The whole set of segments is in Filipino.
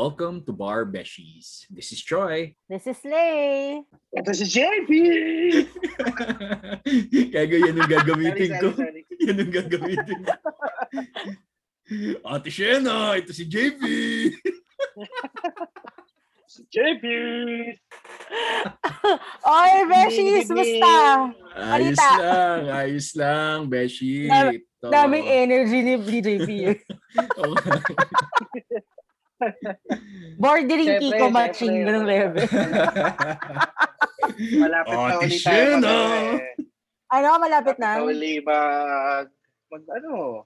Welcome to Bar Beshies. This is Troy. This is Lay. Ito si JP! Kaya yan yung gagamitin ko. sorry, sorry. Yung gagamitin ko. Ate Shena, ito si JP. Si JP! Oy, Beshies, musta? Ayos Balita. lang, ayos lang, Beshi. Daming energy ni BJP. Bordering Siyempre, Kiko Matching, siyempre. ganung level. Malapit na Ate ulit tayo mag, Shena! Ano, malapit malapit na na? uli mag, mag ano,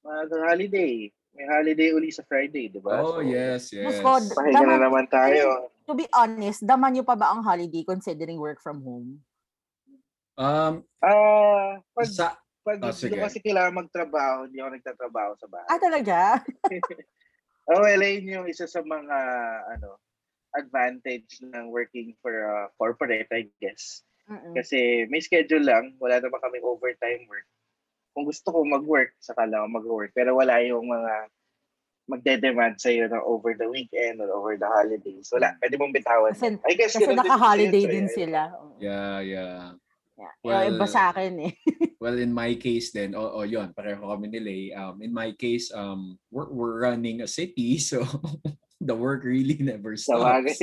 mag holiday. May holiday uli sa Friday, di ba? oh, yes, yes. Mas God. Pahinga na Daman- naman tayo. To be honest, daman nyo pa ba ang holiday considering work from home? Um, Ah, pag, sa, pag Oh, sige. kasi kailangan magtrabaho, hindi ako nagtatrabaho sa bahay. Ah, talaga? Oh, well, yun yung isa sa mga ano advantage ng working for a corporate, I guess. Mm-mm. Kasi may schedule lang, wala naman kaming overtime work. Kung gusto ko mag-work, saka lang ako mag-work. Pero wala yung mga magde-demand sa iyo ng over the weekend or over the holidays. Wala, pwede mong bitawan. Kasi- I guess Kasi naka-holiday sa'yo, din so, sila. yeah, yeah. Yeah. Well- Yung iba sa akin eh. Well, in my case then, oh, oh yun, pareho kami ni Lay. Um, in my case, um, we're, we're running a city, so the work really never stops.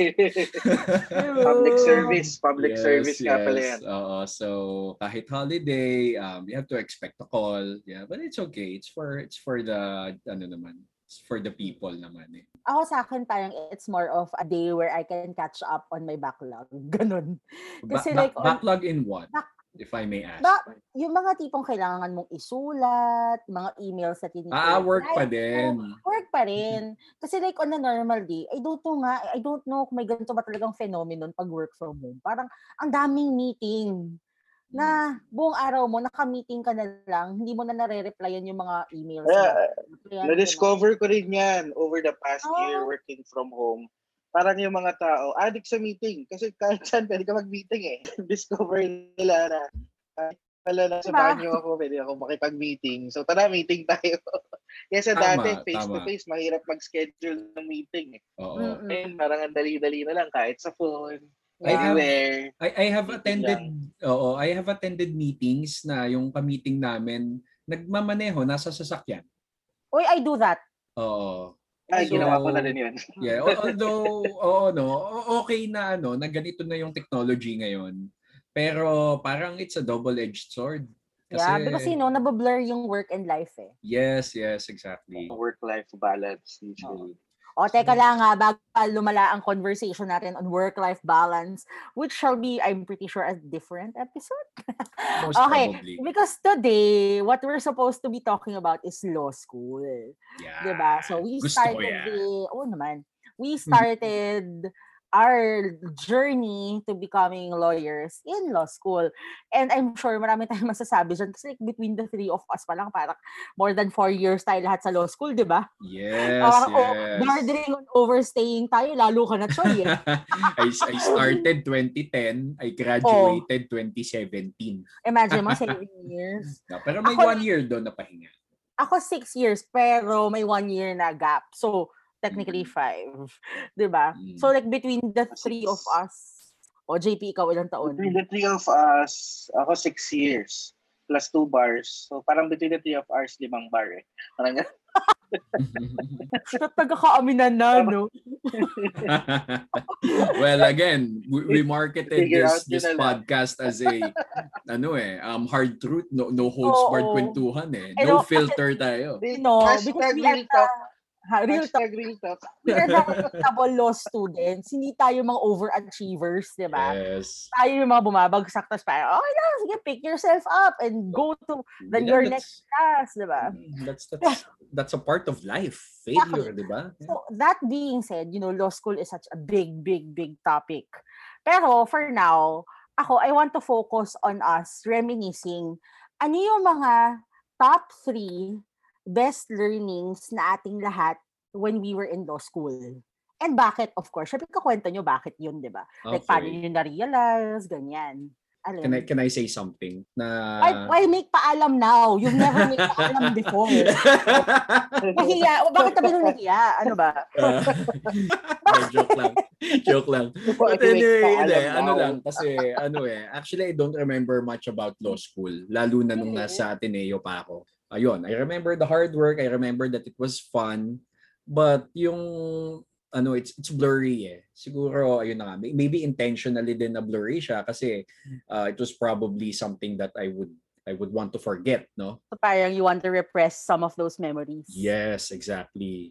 public service, public Yes, service nga pala yan. Oo, so kahit holiday, um, you have to expect a call. Yeah, but it's okay. It's for it's for the ano naman. For the people naman eh. Ako sa akin parang it's more of a day where I can catch up on my backlog. Ganun. Ba- Kasi ba- like on- backlog in what? Back- if I may ask. Ba- yung mga tipong kailangan mong isulat, mga emails na tinitake. ah, work pa din. Work pa rin. Kasi like on a normal day, I don't know nga, I don't know kung may ganito ba talagang phenomenon pag work from home. Parang ang daming meeting na buong araw mo, naka-meeting ka na lang, hindi mo na nare-replyan yung mga emails. mo. Yeah, mo Na-discover ko rin yan over the past Ah. year working from home. Parang yung mga tao, addict sa meeting. Kasi kahit saan pwede ka mag-meeting eh. Discover nila na, pala na sa Diba? banyo ako, pwede ako makipag-meeting. So tara, meeting tayo. Kasi Tama, dati, tama. face-to-face, mahirap mag-schedule ng meeting eh. Oo. Ngayon, parang ang dali-dali na lang kahit sa phone, na. Yeah. anywhere. I, I have attended oo, I have attended meetings na yung ka-meeting namin nagmamaneho nasa sasakyan. Uy, I do that. Oo. Ay, So, ginawa ko na rin yun. Yeah, al- although oo no, okay na ano, na ganito na yung technology ngayon. Pero parang it's a double-edged sword. Kasi, yeah, because you know, nabablur yung work and life eh. Yes, yes, exactly. Work-life balance usually. O, teka lang ha, bago lumala ang conversation natin on work-life balance, which shall be, I'm pretty sure, a different episode. Okay, probably. because today, what we're supposed to be talking about is law school. Yeah. Diba? So, we Gusto ko started yan. the, oh naman, we started our journey to becoming lawyers in law school. And I'm sure marami tayong masasabi dyan kasi like between the three of us pa lang parang more than four years tayo lahat sa law school, di ba? Yes, oh, yes. bordering on overstaying tayo, lalo ka na, Choy. eh. I, I started 2010, I graduated 2017. Imagine mo, seven years. Na, pero may Ako- one year doon na pahinga. Ako six years, pero may one year na gap. So, technically Mm. five. Di ba? Mm. So, like, between the three of us, o JP, ikaw ilang taon? Between the three of us, ako six years plus two bars. So parang between the three of us, limang bar eh. Parang nagkakaaminan na, no? well, again, we, we marketed Figure this this podcast as a ano eh, um hard truth, no no holds barred kwentuhan eh. No filter tayo. No, because we talk. Ha, real talk. Real talk. We are the respectable law students. Hindi tayo mga overachievers, di ba? Yes. Tayo yung mga bumabagsak, tapos parang, okay na, sige, pick yourself up and go to the, Yeah, your next class, di ba? Mm, That's that's that's a part of life. Failure, 'di ba? So, that being said, you know, law school is such a big, big, big topic. Pero for now, ako, I want to focus on us reminiscing ano yung mga top three best learnings na ating lahat when we were in law school. And bakit, of course, syempre kakwento nyo bakit yun, di ba? Like, paano Okay. nyo na-realize, ganyan. Alin? can I can I say something na Why, why make paalam now? You've never made paalam before. Nahiya. Bakit ka ba nahiya? Ano ba? Ah, joke lang. Joke lang. But make anyway, hindi, ano lang, kasi ano eh, actually I don't remember much about law school, lalo na nung Really? nasa Ateneo pa ako. Ayun, I remember the hard work, I remember that it was fun, but yung ano, it's it's blurry eh. Siguro, ayun na nga, may- maybe intentionally din na blurry siya kasi uh, it was probably something that I would I would want to forget, no? So parang you want to repress some of those memories. Yes, exactly.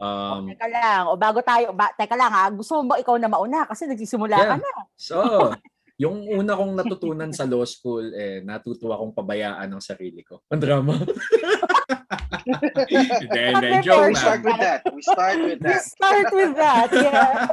O, Um, teka lang. O bago tayo, ba, teka lang ha, gusto mo ba ikaw na mauna? Kasi nagsisimula ka Yeah. na. So, yung una kong natutunan sa law school, eh, natutuwa kong pabayaan ang sarili ko. Ang drama. Hindi. Not Joke We start with that. We start with We that. start with that. Yeah.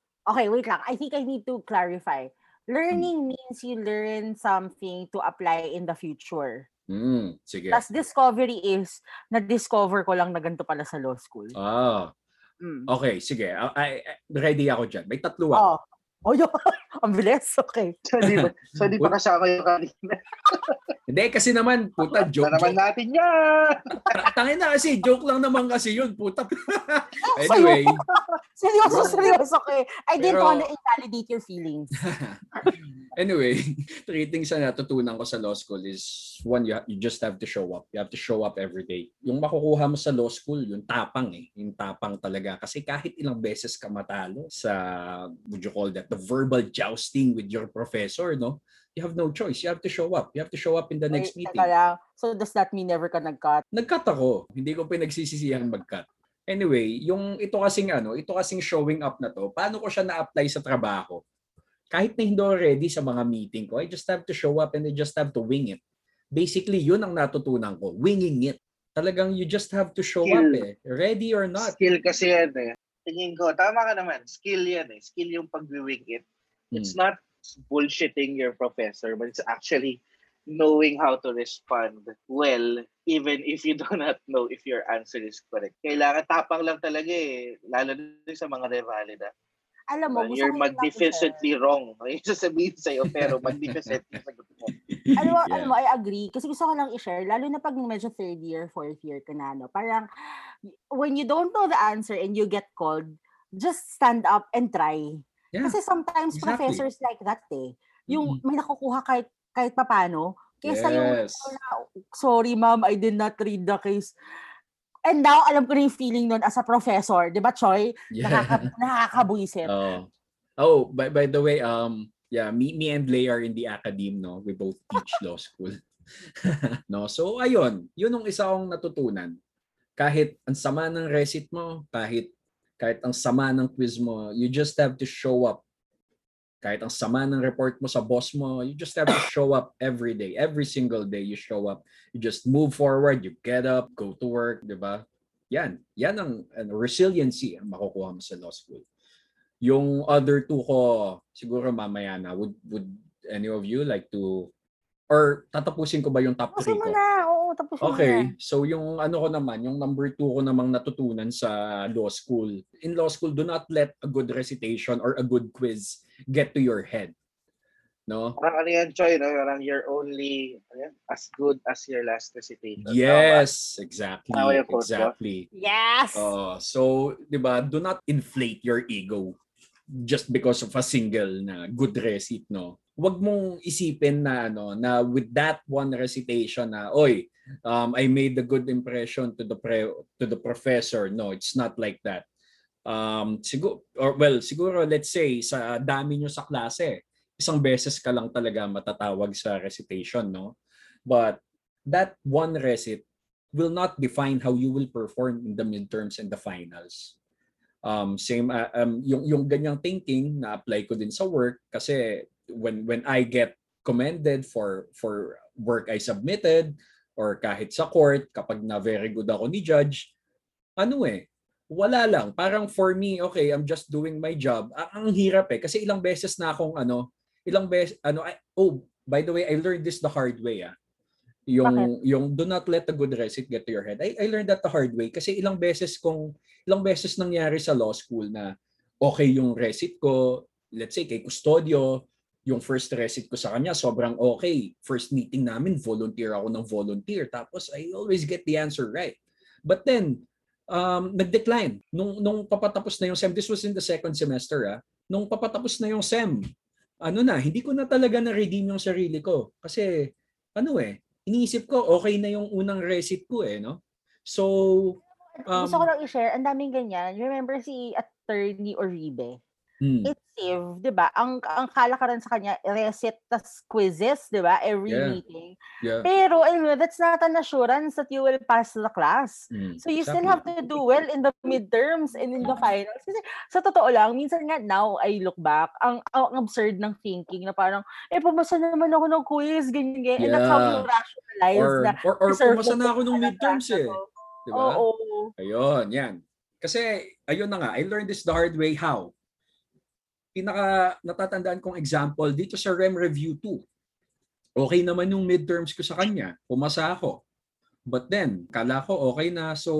Okay, wait lang. I think I need to clarify. Learning means you learn something to apply in the future. Hmm, sige. Tapos discovery is, na-discover ko lang na ganito pala sa law school. Ah, Mm. okay, sige. I, I- ready ako dyan. May tatlo ako. Oh. Oh, yun. Ang bilis. Okay. So, di ba, so, di pa kasama yung kanina. Hindi, kasi naman, puta, joke, Na naman joke. natin yan! Tangin na kasi, joke lang naman kasi yun, puta. anyway, Seryoso, seryoso. Okay. I didn't Pero- want to invalidate your feelings. anyway, three things na natutunan ko sa law school is one, you, ha- you just have to show up. You have to show up every day. Yung makukuha mo sa law school, yung tapang eh. Yung tapang talaga. Kasi kahit ilang beses ka matalo sa, would you call that, the verbal jousting with your professor, no? You have no choice. You have to show up. You have to show up in the next Wait, meeting. lang. So does that mean never ka nag-cut? Nag-cut ako. Hindi ko pinagsisisihan mag-cut. Anyway, yung ito kasing ano, ito kasing showing up na to, paano ko siya na-apply sa trabaho? Kahit na hindi ready sa mga meeting ko, I just have to show up and I just have to wing it. Basically, yun ang natutunan ko, winging it. Talagang you just have to show up Skill. eh, ready or not. Skill kasi yan eh. Tingin ko, tama ka naman. Skill yan eh. Skill yung pag-wing it. It's Hmm. not bullshitting your professor, but it's actually knowing how to respond well, even if you do not know if your answer is correct. Kailangan tapang lang talaga eh, lalo na sa mga revalida. Alam mo, gusto You're magnificently wrong. Yung sasabihin sa'yo, pero magnificently sagot mo. alam mo, Yeah. alam mo, I agree. Kasi gusto ko lang i-share, lalo na pag medyo third year, fourth year ka na, no? Parang, when you don't know the answer and you get called, just stand up and try. Yeah, Kasi sometimes exactly. professors like that eh. Yung Mhm. may nakukuha kahit, kahit papano, kaysa yung, Yes. sorry ma'am, I did not read the case. And now, alam ko na yung feeling nun as a professor. Di ba, Choi? Yeah. Nakaka, nakakabuisit. Oh. Oh, by, by the way, um, yeah, me, me and Lay are in the academe, no? We both teach law school. no? So, ayun. Yun ang isa kong natutunan. Kahit ang sama ng recit mo, kahit kahit ang sama ng quiz mo, you just have to show up. Kahit ang sama ng report mo sa boss mo, you just have to show up every day. Every single day you show up. You just move forward, you get up, go to work, di ba? Yan. Yan ang, ang resiliency ang makukuha mo sa law school. Yung other two ko, siguro mamaya na. Would, would any of you like to, or tatapusin ko ba yung top Tapusin 3 mo ko? na. Mo Okay, na. so yung ano ko naman, yung number two ko namang natutunan sa law school. In law school, do not let a good recitation or a good quiz get to your head. No? Parang ano yan, Choy, no? Parang you're only ano yan, as good as your last recitation. Yes, exactly. Ko. Exactly. Yes! Uh, so, 'di ba, do not inflate your ego just because of a single na good receipt, no? Huwag mong isipin na ano na with that one recitation na oy, um, I made a good impression to the pre- to the professor. No, it's not like that. Um, siguro or well, siguro let's say sa dami nyo sa klase, isang beses ka lang talaga matatawag sa recitation, no? But that one recit will not define how you will perform in the midterms and the finals. Um, same uh, um, yung yung ganyang thinking na apply ko din sa work kasi when when I get commended for for work I submitted or kahit sa court kapag na very good ako ni judge ano eh wala lang. Parang for me okay I'm just doing my job. Ang, ang hirap eh kasi ilang beses na akong ano ilang beses ano I, oh by the way I learned this the hard way ah. Yung yung do not let the good receipt get to your head. I, I learned that the hard way kasi ilang beses kong ilang beses nangyari sa law school na okay yung receipt ko, let's say kay Custodio, yung first recit ko sa kanya, sobrang okay. First meeting namin, volunteer ako ng volunteer. Tapos I always get the answer right. But then, um, nag-decline. Nung, nung papatapos na yung SEM, this was in the second semester, ah, nung papatapos na yung SEM, ano na, hindi ko na talaga na-redeem yung sarili ko. Kasi, ano eh, iniisip ko, okay na yung unang recit ko eh, no? So, um, Gusto ko lang i-share, ang daming ganyan. Remember si Attorney Oribe? Hmm, It's Steve, 'di ba? Ang ang kalakaran sa kanya, reset tas quizzes, 'di ba? Every Yeah. meeting. yeah. Pero anyway, that's not an assurance that you will pass the class. hmm, So you still exactly. have to do well in the midterms and in the finals. Kasi sa totoo lang, minsan nga now I look back, ang, ang absurd ng thinking na parang, eh pumasa naman ako ng quiz, ganyan, ganyan. And that's how you Yeah. rationalize Or, na or, or pumasa na ako pala midterms eh. to. Di ba? Oo. Ayun, yan. Kasi, ayun na nga, I learned this the hard way. How? Pinaka natatandaan kong example dito sa REM Review 2. Okay naman yung midterms ko sa kanya. Pumasa ako. But then, kala ko okay na. So,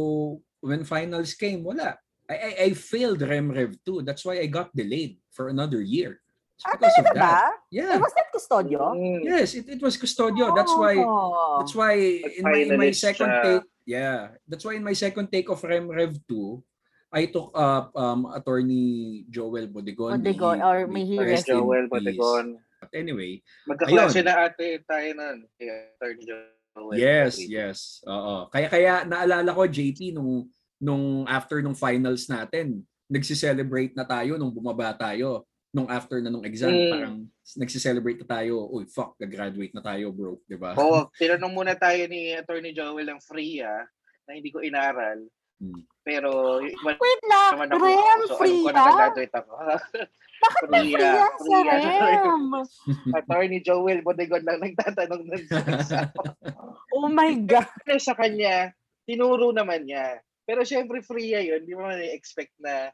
when finals came, wala. I, I, I failed REM Rev 2. That's why I got delayed for another year. It's Ah, because of talaga ba? that. Yeah. was that custodio? Mm. Yes, it, it was custodio. That's why Oh. That's why in my, in my second take, yeah, that's why in my second take of Rem Rev 2, I took up um, attorney Joel Bodegon. Bodegon, or may he Yes, rest in Joel peace. Bodegon. But anyway, Magkaklase na ate tayo nun. Kaya Attorney Joel. yes, Bodegon. yes. Oo. Kaya kaya naalala ko JP nung nung after nung finals natin, nagsi-celebrate na tayo nung bumaba tayo. Nung after na nung exam, Mm. parang nagsi-celebrate na tayo. Uy, fuck, nag-graduate na tayo, bro. 'Di ba? Oo, tinanong muna tayo ni Attorney Joel ng free ah, na hindi ko inaral. Hmm. Pero Wait lang, naman ako. Rem, so, free alam ko ka? na nag-graduate ako. Bakit may Free, free ah, sa ah. Rem? Attorney Joel Bodegon lang nagtatanong nun sa exam. Oh my God. Pero sa kanya, tinuro naman niya. Pero syempre free yun, hindi mo man expect na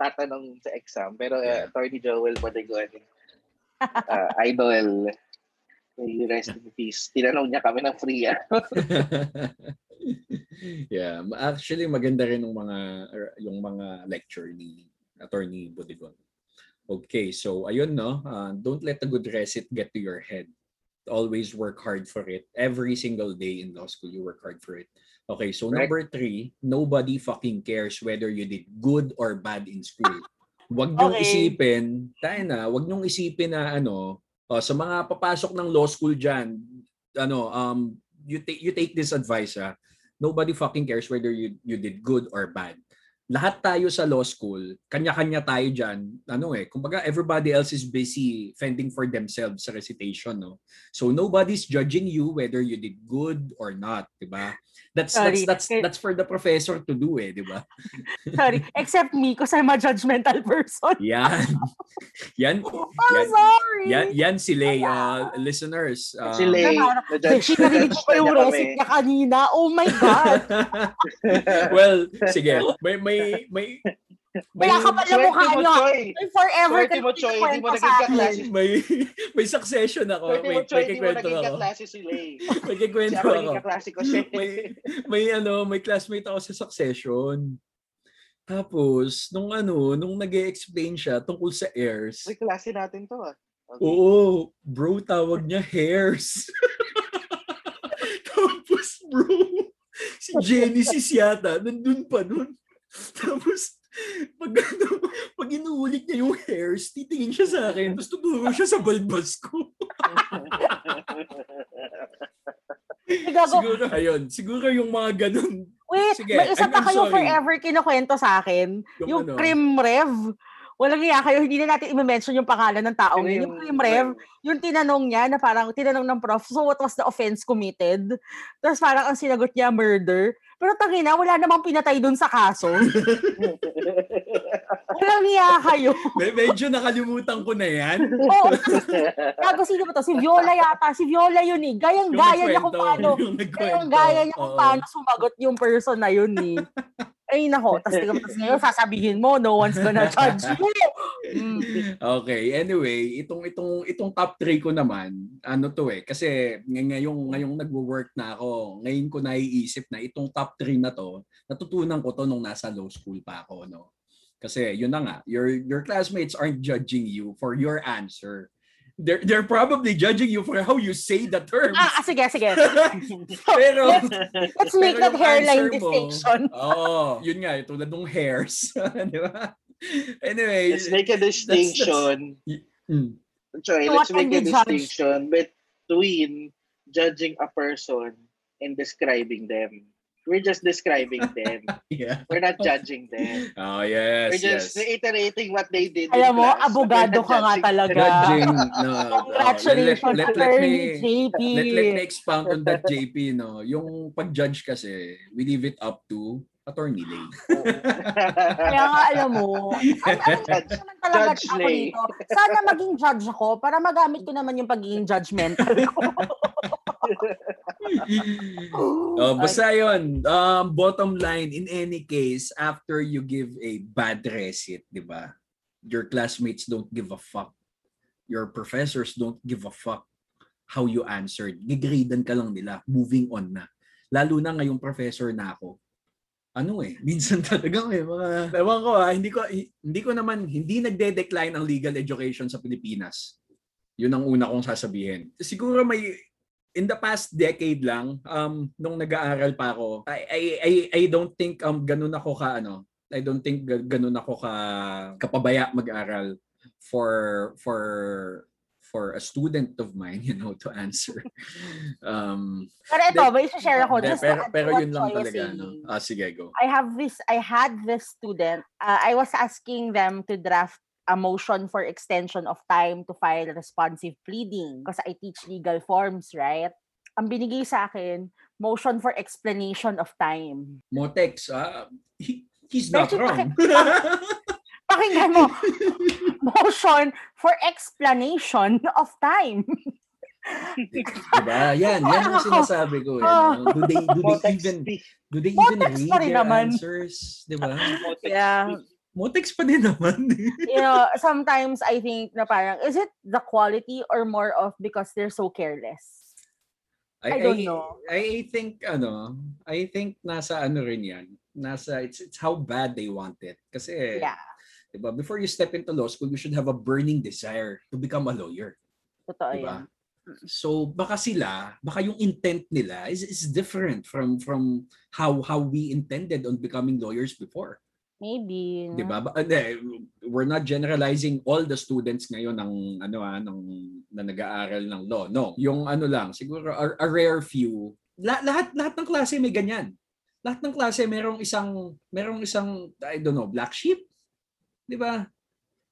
tatanong sa exam. Pero uh. Attorney Joel Bodegon, uh, idol, may rest in peace. Tinanong niya kami ng free ah. Yeah, actually maganda rin yung mga yung mga lecture ni Attorney Bodigon. Okay, so ayun no, uh, don't let a good recit get to your head. Always work hard for it. Every single day in law school, you work hard for it. Okay, so Correct. number three, nobody fucking cares whether you did good or bad in school. Wag niyong Okay. isipin, tayo na, wag niyong isipin na ano, oh, sa mga papasok ng law school diyan, ano, um you take you take this advice ah. Nobody fucking cares whether you you did good or bad. Lahat tayo sa law school, kanya-kanya tayo diyan. Ano eh, kumbaga everybody else is busy fending for themselves sa recitation, no. So nobody's judging you whether you did good or not, 'di ba? That's Sorry. that's that's that's for the professor to do eh, 'di ba? Sorry. Except me, because I'm a judgmental person. Yan. yan. I'm yan, sorry. yan, yan si Lay, uh, listeners. um, Si Lay, Beshi, narinig ko pa yung receipt niya kanina. Oh my God. well, sige. May may may may, Wala ka pala mukha. Choy. Ay, Forever ka mo, Choy. Hindi mo naging kaklase. may may succession ako. Swerte mo, Choy. may Hindi mo naging kaklase si Lay. May kikwento ako kaklase ko siya. May may ano, may classmate ako sa succession. Tapos, nung ano, nung nag explain siya tungkol sa heirs, Uy, klase natin to ah. Okay. Oo, bro, tawag niya hairs. Tapos, bro, si Genesis yata, nandun pa nun. Tapos, pag, ano, pag inuulit niya yung hairs, titingin siya sa akin, tapos tuturo siya sa balbas ko. Siguro, ayun, siguro yung mga ganun. wait, Sige, may isa I'm- pa I'm sorry. forever kinukwento sa akin. Yung Yung, ano. Cream Rev. Walang iya kayo, hindi na natin i-mention yung pangalan ng taong yun. Yung Cream Rev, yung tinanong niya na parang tinanong ng prof, so what was the offense committed? Tapos parang ang sinagot niya, murder. Pero tangina, wala namang pinatay dun sa kaso. Walang iya kayo. Med- medyo nakalimutan ko na yan. Oo, gago sino ba to? Si Viola yata. Si Viola yun eh. Gayang-gaya niya kung paano. Yung. Gayang-gaya niya kung paano sumagot yung person na yun eh. Ay nako, tapos tapos ngayon sasabihin mo, no one's gonna judge you. Mm. Okay, anyway, itong itong itong top 3 ko naman, ano to eh, kasi ngay- ngayong ngayong nagwo-work na ako, ngayon ko naiisip na itong top 3 na to, natutunan ko to nung nasa law school pa ako, no. Kasi yun na nga, your your classmates aren't judging you for your answer. They're they're probably judging you for how you say the terms. Ah, ah, sige, sige. Pero Let's make pero that hairline mo, distinction. Oo, yun nga, eh, tulad ng hairs. Di ba? Anyway, Let's make a distinction. mm, Sorry, let's make a distinction between judging a person and describing them. We're just describing them. yeah. We're not judging them. Oh, yes, We're just yes. reiterating what they did. Alam mo, class, abogado ka nga talaga. Judging, no. Congratulations, oh, let, let, let, me, JP. let, let me expound on that, JP, no. Yung pag-judge kasi, we leave it up to attorney Lane. Kaya nga alam mo, ang, ang Judge- naman talaga Judge ako Lay. dito. Sana maging judge ako para magamit ko naman yung pagiging judgmental ko. oh, basta yun. Um, bottom line, in any case, after you give a bad receipt, di ba? Your classmates don't give a fuck. Your professors don't give a fuck how you answered. Gigradean ka lang nila. Moving on na. Lalo na ngayong professor na ako. Ano eh, minsan talaga eh, mga, ewan ko ah, hindi ko, hindi ko naman, hindi nagde-decline ang legal education sa Pilipinas. Yun ang una kong sasabihin. Siguro may in the past decade lang um nung nag-aaral pa ako I I I, I don't think um ganun ako ka ano I don't think ga- ganun ako ka kapabaya mag-aral for for for a student of mine you know to answer um Pero ito, may share ako. de- Just pero, pero yun lang talaga saying. no ah sige go I have this, I had this student, uh, I was asking them to draft a motion for extension of time to file responsive pleading because I teach legal forms, right? Ang binigay sa akin, motion for explanation of time. Motex ah he, he's not Medyo wrong Pakinggan mo, motion for explanation of time. diba yan yan ang sinasabi ko eh, no? do they do they Motex even do they even Motex read their naman. answers diba Motex Yeah. Motex pa din naman you know, sometimes I think na parang, is it the quality or more of because they're so careless? I don't know. I think ano, I think nasa ano rin 'yan. Nasa it's it's how bad they want it. Kasi Yeah, 'di ba, before you step into law school, you should have a burning desire to become a lawyer, totoo 'di ba? yan. So baka sila, baka yung intent nila is is different from from how how we intended on becoming lawyers before. Maybe. 'Di ba? Ba- hindi, We're not generalizing all the students ngayon ng ano ah ng na nag-aaral ng law. No, yung ano lang, siguro a, a rare few. La- lahat lahat ng klase may ganyan. Lahat ng klase merong isang merong isang I don't know, black sheep. 'Di ba?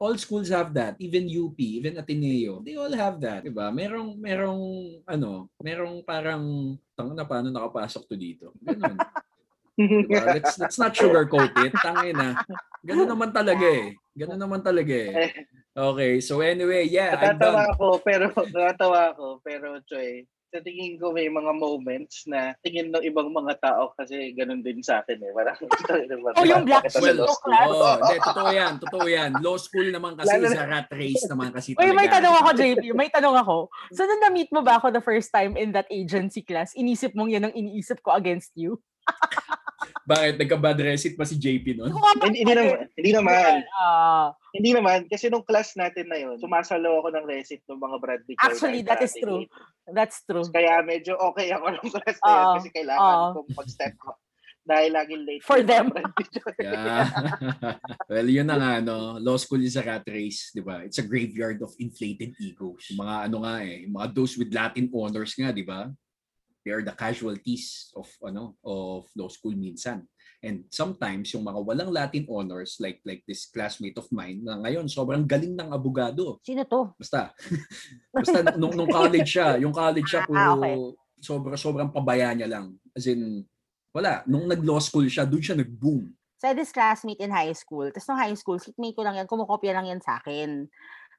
All schools have that, even UP, even Ateneo. They all have that, 'di ba? Merong merong ano, merong parang tanga na paano nakapasok to dito. Ganun. Diba? Let's, let's not sugarcoat it. Tangin na. Ganun naman talaga eh. Ganun naman talaga eh. Okay, so anyway, yeah, I'm Natatawa done. ako, pero natatawa ako, pero Choy, sa tingin ko may mga moments na tingin ng ibang mga tao kasi ganun din sa akin eh. Parang, Oh, yung black sa sheep of school? class. Oh, hindi, totoo yan, totoo yan. Law school naman kasi Lalo is na- a rat race naman kasi Uy, may tanong ako, JP. May tanong ako. So, nung na-meet mo ba ako the first time in that agency class, inisip mong yan ang iniisip ko against you? Bakit? Nagka-bad receipt pa si JP nun? Hindi, hindi naman, hindi naman. Ah, Hindi naman, kasi nung class natin na yun, sumasalo ako ng receipt ng mga Bradley Actually, that is true. that's true. Kaya medyo okay ako nung class na yun Oo, kasi kailangan oo. ko mag-step up dahil laging late. For them. Yeah. well, yun na nga, no? Law school is a rat race, di ba? It's a graveyard of inflated egos. Yung mga ano nga eh, mga those with Latin honors nga, di ba? They are the casualties of ano of law school minsan. And sometimes yung mga walang Latin honors like like this classmate of mine na ngayon sobrang galing ng abogado. Sino to? Basta basta nung, nung college siya, yung college siya puro Ah, okay. sobra sobrang pabaya niya lang. As in wala, nung nag-law school siya, doon siya nag-boom. Sa this classmate in high school. Tapos nung high school, seatmate ko lang yan, kumukopya lang yan sa akin.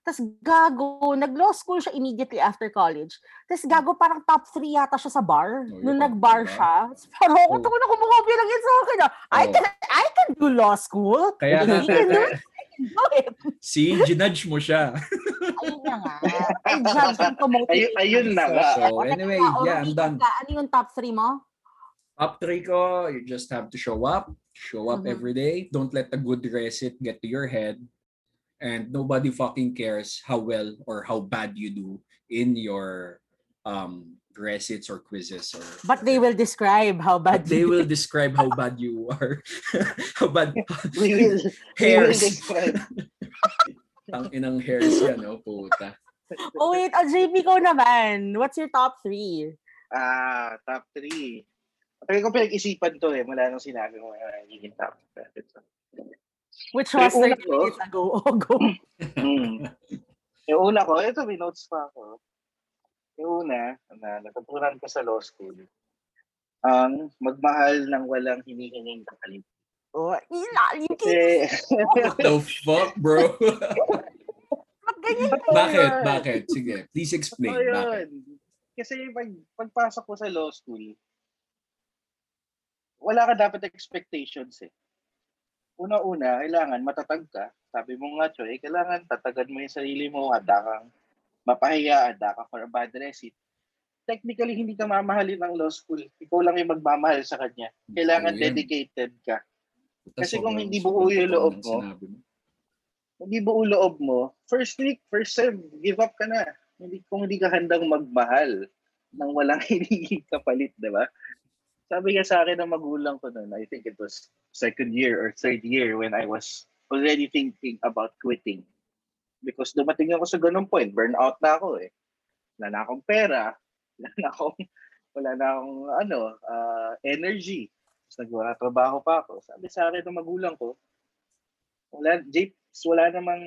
Tapos gago, nag-law school siya immediately after college. Tapos gago, parang top 3 yata siya sa bar. Oh, nung nag-bar diba? siya. Parang ako, Oh. na kumukopya lang yan sa akin. ah. I, Oh. can, I can do law school. Kaya He can do it. I can do it. si ginudge mo siya. Ayun na nga. I judge to motivate Ayun, ayun na nga. So, anyway, yeah, I'm done. ka, Ano yung top 3 mo? Top three ko, you just have to show up. Show up Mhm. every day. Don't let the good recit get to your head. And nobody fucking cares how well or how bad you do in your um recits or quizzes or But they will describe how bad they you- will describe how bad you are. how bad We will, we will hairs. Ang inang hairs yan, oh, puta. Oh wait, oh, JP ko naman. What's your top three? Ah, top 3. Tagal ko pinag-isipan to eh, mula nung sinabi mo na nagiging top 3. Which was una 30 ko. minutes ago. Oh, go. Mm. Yung una ko, ito may notes pa ako. Yung una, na natutunan ko sa law school, ang magmahal ng walang hinihinging kapalit. Oh, ilalim. Eh, What the fuck, bro? Ba't ganyan bakit? Bakit? Sige, please explain. oh, Bakit? Kasi pag, pagpasok ko sa law school, wala ka dapat expectations eh. Una-una, kailangan matatag ka. Sabi mo nga, Choy, kailangan tatagan mo yung sarili mo, handa kang mapahiya, handa ka for a bad receipt. Technically, hindi ka mamahalin ng law school. Ikaw lang yung magmamahal sa kanya. Kailangan yan. dedicated ka. Kasi kung hindi buo yung loob mo, hindi buo loob mo, first week, first sem, give up ka na. Hindi, kung hindi ka handang magmahal nang walang hinihing kapalit, di ba? Sabi nga sa akin ng magulang ko noon, I think it was second year or third year when I was already thinking about quitting. Because dumating ako sa ganung point, burnout na ako eh. Wala na akong pera, wala na akong, wala na akong ano, ah, energy. Tapos nagtrabaho pa ako. Sabi sa akin ng magulang ko, wala, Japes, wala namang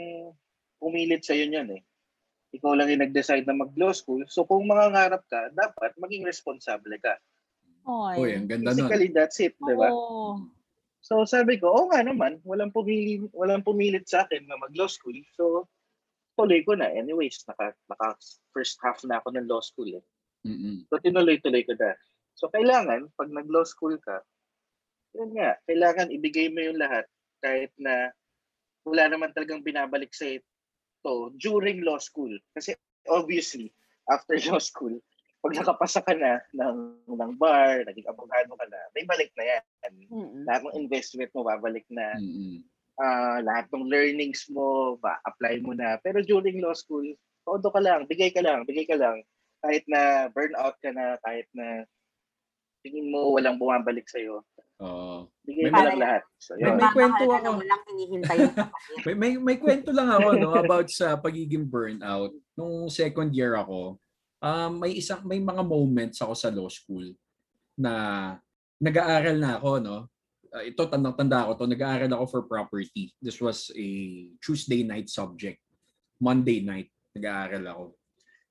pumilit sa'yo yun eh. Ikaw lang yung nag-decide na mag-law school. So kung mangangarap ka, dapat maging responsable ka. Oy. Uy, ang ganda nun. Basically, that's it, di ba? Oo. So sabi ko, oo nga naman, walang pumili, walang pumilit sa akin na mag-law school. So tuloy ko na. Anyways, naka, naka first half na ako ng law school eh. Mm-mm. So tinuloy-tuloy ko na. So kailangan, pag nag-law school ka, yun nga, kailangan ibigay mo yung lahat kahit na wala naman talagang binabalik sa ito during law school. Kasi obviously, after law school, pag nakapasa ka na ng, ng bar, naging abogado ka na, may balik na yan. Mm-mm. Lahat ng investment mo, babalik na. Mm-mm. Ah, lahat ng learnings mo, ba-apply mo na. Pero during law school, todo ka lang, bigay ka lang, bigay ka lang. Kahit na burnout ka na, kahit na tingin mo walang bumabalik sa'yo, Oo. bigay mo lang lahat. So, May- yun. may kwento ako. na walang hinihintay. May, may, may kwento lang ako no, about sa pagiging burnout. Nung second year ako, um, may isang may mga moments ako sa law school na nag-aaral na ako, no? Uh, ito, tandang-tanda ako to, nag-aaral ako for property. This was a Tuesday night subject. Monday night, nag-aaral ako.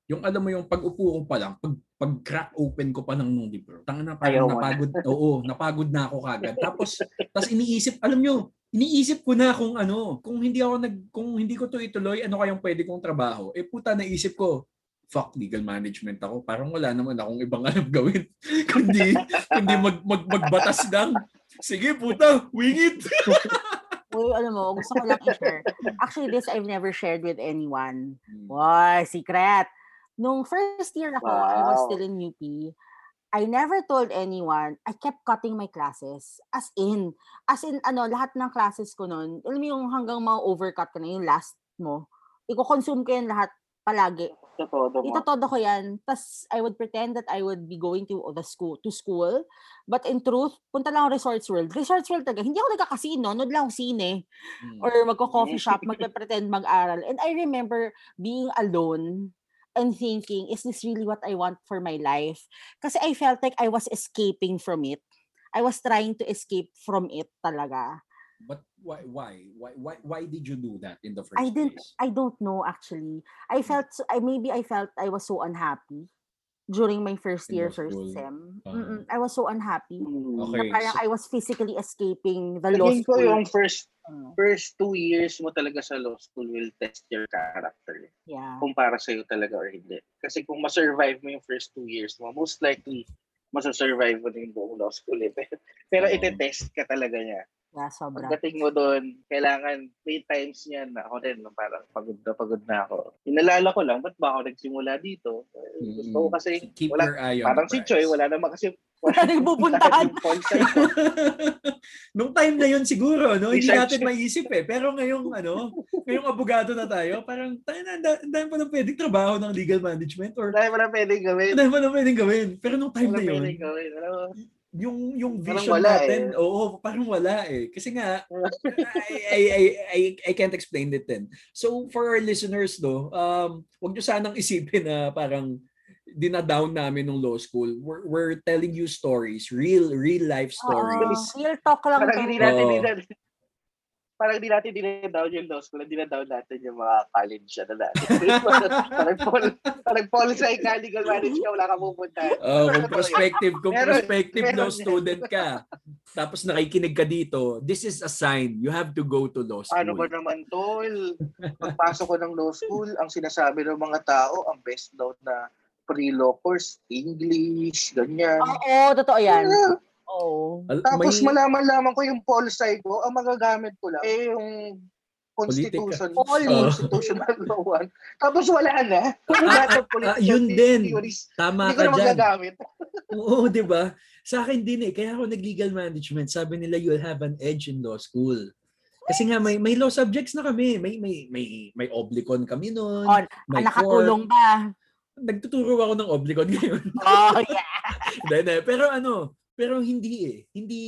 Yung alam mo yung pag-upo ko pa lang, pag, pag crack open ko pa ng nung libro, tanga na Ayaw parang na. napagod, oo, napagod na ako kagad. Tapos, tapos iniisip, alam nyo, iniisip ko na kung ano, kung hindi ako nag kung hindi ko to ituloy, ano kayang pwede kong trabaho? Eh puta naisip ko, fuck legal management ako. Parang wala naman akong ibang alam gawin. kundi kundi mag, mag magbatas lang. Sige puta, wing it. Uy, alam mo, gusto ko lang i-share. Actually, this I've never shared with anyone. Hmm. Wow, secret. Nung first year ako, I was Wow. still in UP. I never told anyone. I kept cutting my classes. As in, as in, ano, lahat ng classes ko nun, alam mo yung hanggang ma-overcut ka na, yung last mo, i-consume ko yan lahat palagi. Totoo mo. Itotodo ko yan. Tapos, I would pretend that I would be going to the school, to school. But in truth, punta lang ako Resorts World. Resorts World talaga. Hindi ako nagka-casino. Nood lang ako sine. Hmm. Or magko-coffee shop, magpe-pretend mag-aral. And I remember being alone and thinking, is this really what I want for my life? Kasi I felt like I was escaping from it. I was trying to escape from it talaga. But why why why why why did you do that in the first I didn't place? I don't know actually. I felt so- I maybe I felt I was so unhappy during my first In year first school. sem. Mm-mm, I was so unhappy. Okay. Na parang so- I was physically escaping the law ko school. yung first Mm, first two years mo talaga sa law school will test your character. yeah. Kung para sa'yo talaga or hindi. Kasi kung ma-survive mo yung first two years mo, most likely, masasurvive mo din yung buong law school. Eh. Pero, pero Oo. ite-test ka talaga niya. Yeah, sobra. Pagdating mo doon, kailangan may times niyan na ako din, no, parang pagod na pagod na ako. Inalala ko lang, ba't ba ako nagsimula dito? Eh, Gusto ko kasi, keep wala, your eye on parang the si Choi, wala naman kasi Wala nang pupuntahan. Nung time na yun siguro, no? Hindi natin maiisip eh. Pero ngayong, ano, ngayong abogado na tayo, parang, tayo na, ang da- ang dami pa na pwedeng trabaho ng legal management or Dahil wala pwedeng gawin. dami pa na pwedeng gawin. Pero nung time Wala na yun, pwedeng gawin. Alam mo, yung yung Parang vision wala natin, eh. oo, parang wala eh. Kasi nga, I, I, I, I, I can't explain it then. So for our listeners do, um, wag nyo sanang isipin na parang dinadown namin nung law school. We're, we're telling you stories, real, real life Oo, stories. real talk lang Parang to. hindi natin, Oo. Parang hindi natin dinadown yung law school, hindi na-down natin yung mga college na natin. parang Paul, parang Paul sa legal management ka, wala ka pupunta. Oh, kung prospective, kung Meron- prospective meron law student ka, tapos nakikinig ka dito, this is a sign. You have to go to law school. Ano ba naman, Tol? Pagpasok ko ng law school, ang sinasabi ng mga tao, ang best daw na pre-law course, English, ganyan. Oo, totoo yan. Ah, Oo. Al- Tapos may- malaman-laman ko yung pol sci ko, ang magagamit ko lang, eh yung Constitution, Politika. Oo. Constitutional Law 1. Tapos wala na. Ah, Lahat ah, ng political ah, yun din. theories, Tama Hindi ko ka na dyan. magagamit. Oo, di ba? Sa akin din eh. Kaya ako nag-legal management. Sabi nila, you'll have an edge in law school. Kasi nga, may may law subjects na kami. May may may may oblicon kami noon. Oh, May Ah, nakatulong ba? Nagtuturo ako ng oblicon ngayon. Oh, yeah. Hindi. Pero ano, pero hindi eh. Hindi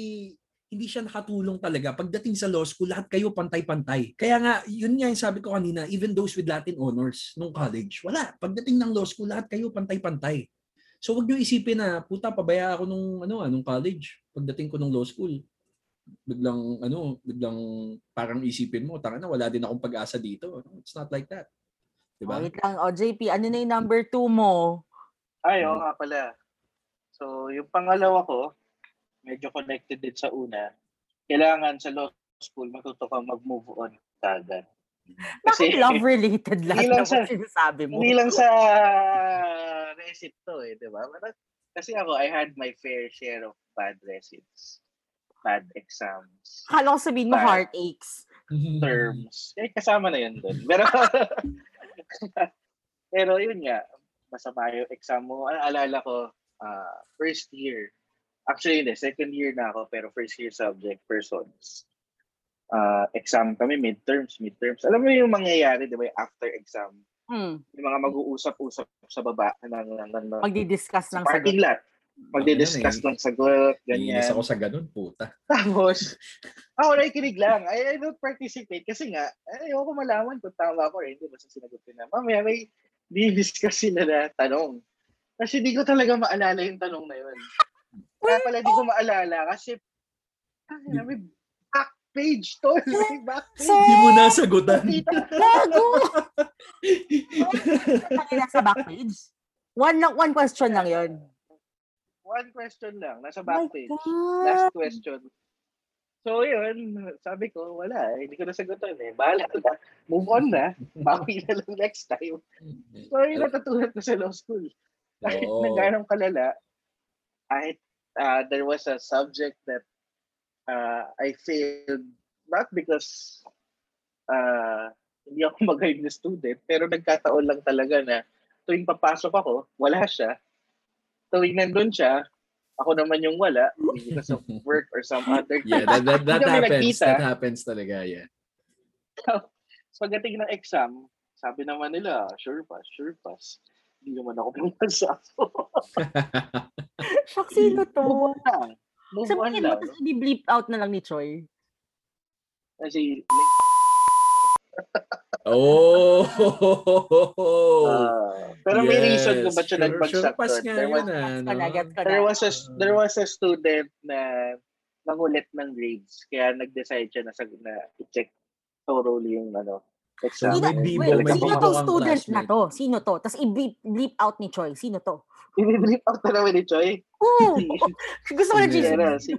hindi siya nakatulong talaga. Pagdating sa law school, lahat kayo pantay-pantay. Kaya nga, yun nga yung sabi ko kanina, even those with Latin honors nung college, wala. Pagdating ng law school, lahat kayo pantay-pantay. So wag niyo isipin na, puta, pabaya ako nung, ano, anong college. Pagdating ko nung law school, biglang, ano, biglang parang isipin mo, tanga na, wala din akong pag-asa dito. It's not like that. Diba? Wait lang. O, JP, ano na yung number two mo? Ay, oo nga pala. So, yung pangalawa ko, medyo connected din sa una. Kailangan sa law school, matuto kang mag-move on kagad. Bakit love-related lahat hindi lang ng sa- sinasabi mo? Hindi lang sa recit to eh, di ba? Kasi ako, I had my fair share of bad recits. Bad exams. Akala ko sabihin mo heartaches. terms. Eh, kasama na yun doon. Pero, pero yun nga, masama yung exam mo. Alala ko, ah, first year. Actually, hindi. Second year na ako, pero first year subject, persons. Ah, exam kami, midterms, midterms. Alam mo yung mangyayari, di ba, after exam, Hmm. yung mga mag-uusap-usap sa baba ng, ng, ng, ng Magdi-discuss sa ng sagot. parking lot. Magdi-discuss ng sagot, ganyan. Iinis ako sa ganun, puta. Tapos, ako nakikinig lang. I, I don't participate kasi nga, ay, ayoko malaman kung tama ako or hindi. Basta sinagot ko na. Mamaya may di-discuss sila na tanong. Kasi di ko talaga maalala yung tanong na yun. Kaya pala di ko maalala kasi ay, may back page to. May back page. Hindi mo nasagutan. Gago! Nasa backpage? One, lang, one question lang yon. One question lang. Nasa My back page. Last question. So yun, sabi ko, wala, eh, hindi ko nasagutan eh. Bahala na. Move on na. Bawi na lang next time. So yun natutunan ko sa law school. Kahit Oo. na ganong kalala, kahit uh, there was a subject that uh, I failed, not because uh, hindi ako magaling na student, pero nagkataon lang talaga na tuwing papasok ako, wala siya. Tuwing nandun siya, ako naman yung wala because of work or some other Yeah, that, that, that happens. nagkita. That happens talaga, yeah. So, pagdating ng exam, sabi naman nila, sure pass, sure pass. Hindi naman ako pumasa. Shock, sino to? Move on lang. Move on Sabihin mo, lang. tapos i-bleep out na lang ni Troy. Kasi, Oh! ah, pero may reason kung ba't siya Sure- nagbagsak sure pass nga There was, yun, ah, no? There na. was a there was a student na nangulit ng grades kaya nag-decide siya na, na i-check thoroughly yung ano exam. May Sino, wait, may sino kang student na to? Sino to? Tapos i-bleep bleep out ni Troy. Sino to? I-bleep out na naman ni Choi. Oo! Gusto ko na si,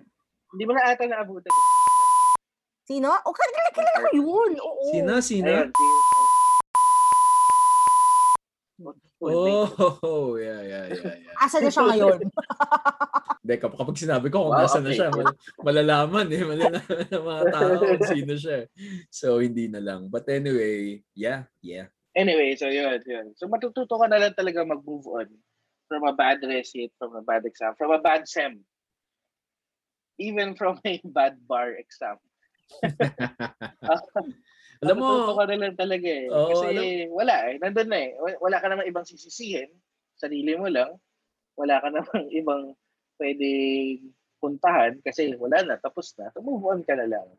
hindi mo na ata naabutan. Sino? O, kilala kilala ko yun. Oo. Sino? Sino? Ayun, si... Oh, yeah, yeah, yeah, yeah. Asa na siya ngayon? Hindi, kap- kapag sinabi ko kung Wow, nasa na okay. siya, mal- malalaman eh. Malalaman ng mga tao kung sino siya. So, hindi na lang. But anyway, yeah, yeah. Anyway, so yun, yun. So matututo ka na lang talaga mag-move on from a bad receipt, from a bad exam, from a bad SEM, even from a bad bar exam. Alam mo, Matututo ka na lang talaga eh. Oo, Kasi alam- wala eh. Nandun na eh. Wa- Wala ka namang ibang sisisihin. Sarili mo lang. Wala ka namang ibang pwede puntahan kasi wala na, tapos na. So move on ka na lang.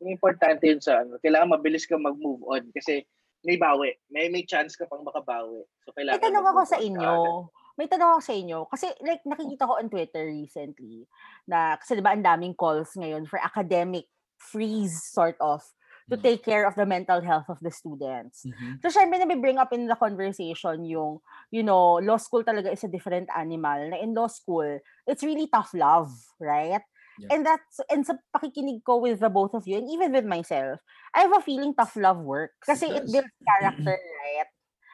Yung importante yun sa ano, kailangan mabilis ka mag-move on kasi may bawi. May may chance ka pang makabawi. So May kailangan tanong ako sa inyo. May tanong ako sa inyo. Kasi like nakikita ko on Twitter recently na kasi 'di ba ang daming calls ngayon for academic freeze sort of to Mm. take care of the mental health of the students. Mhm. So syempre na bring up in the conversation yung you know, law school talaga is a different animal. Na in law school, it's really tough love, right? Yeah. And that's and sa pakikinig ko with the both of you and even with myself, I have a feeling tough love work kasi it does. builds character, right?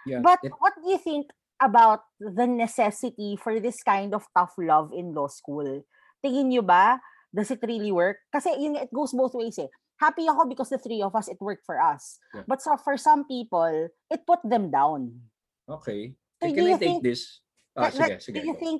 Yeah. But It- what do you think about the necessity for this kind of tough love in law school? Tingin nyo ba, does it really work? Kasi yun, it goes both ways eh. Happy ako because the three of us, it worked for us. Yeah. But so, for some people, it put them down. okay. So do can you I take think- this? Ah, That- sige, sige. Do you think,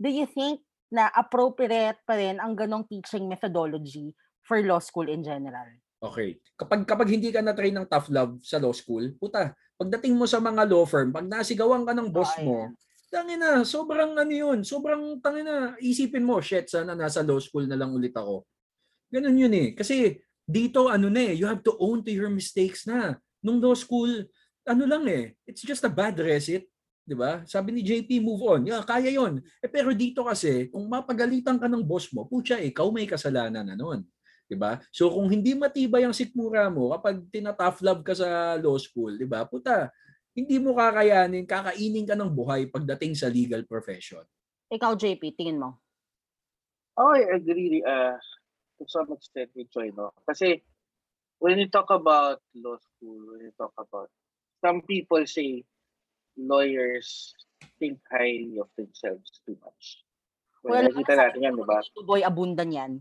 do you think na appropriate pa rin ang ganong teaching methodology for law school in general? Okay. Kapag kapag hindi ka na-train ng tough love sa law school, puta, pagdating mo sa mga law firm, pag nasigawan ka ng boss mo, tangin na, sobrang ano yun, sobrang tangin na, isipin mo, shit, sana nasa law school na lang ulit ako. Ganun yun eh. Kasi dito, ano na eh, you have to own to your mistakes na. Nung law school, ano lang eh, it's just a bad receipt. 'di ba? Sabi ni JP, move on. Yeah, kaya 'yon. Eh pero dito kasi, kung mapagalitan ka ng boss mo, putya, ikaw may kasalanan na noon. 'Di ba? So kung hindi matibay ang sikmura mo kapag tina-tough love ka sa law school, 'di ba? Puta, hindi mo kakayanin, kakainin ka ng buhay pagdating sa legal profession. Ikaw, JP, tingin mo. Oh, I agree uh, to some extent with Joy, no? Kasi when you talk about law school, when you talk about, some people say lawyers think highly of themselves too much. Well, nakikita natin yan, di ba? Boy, abundan yan.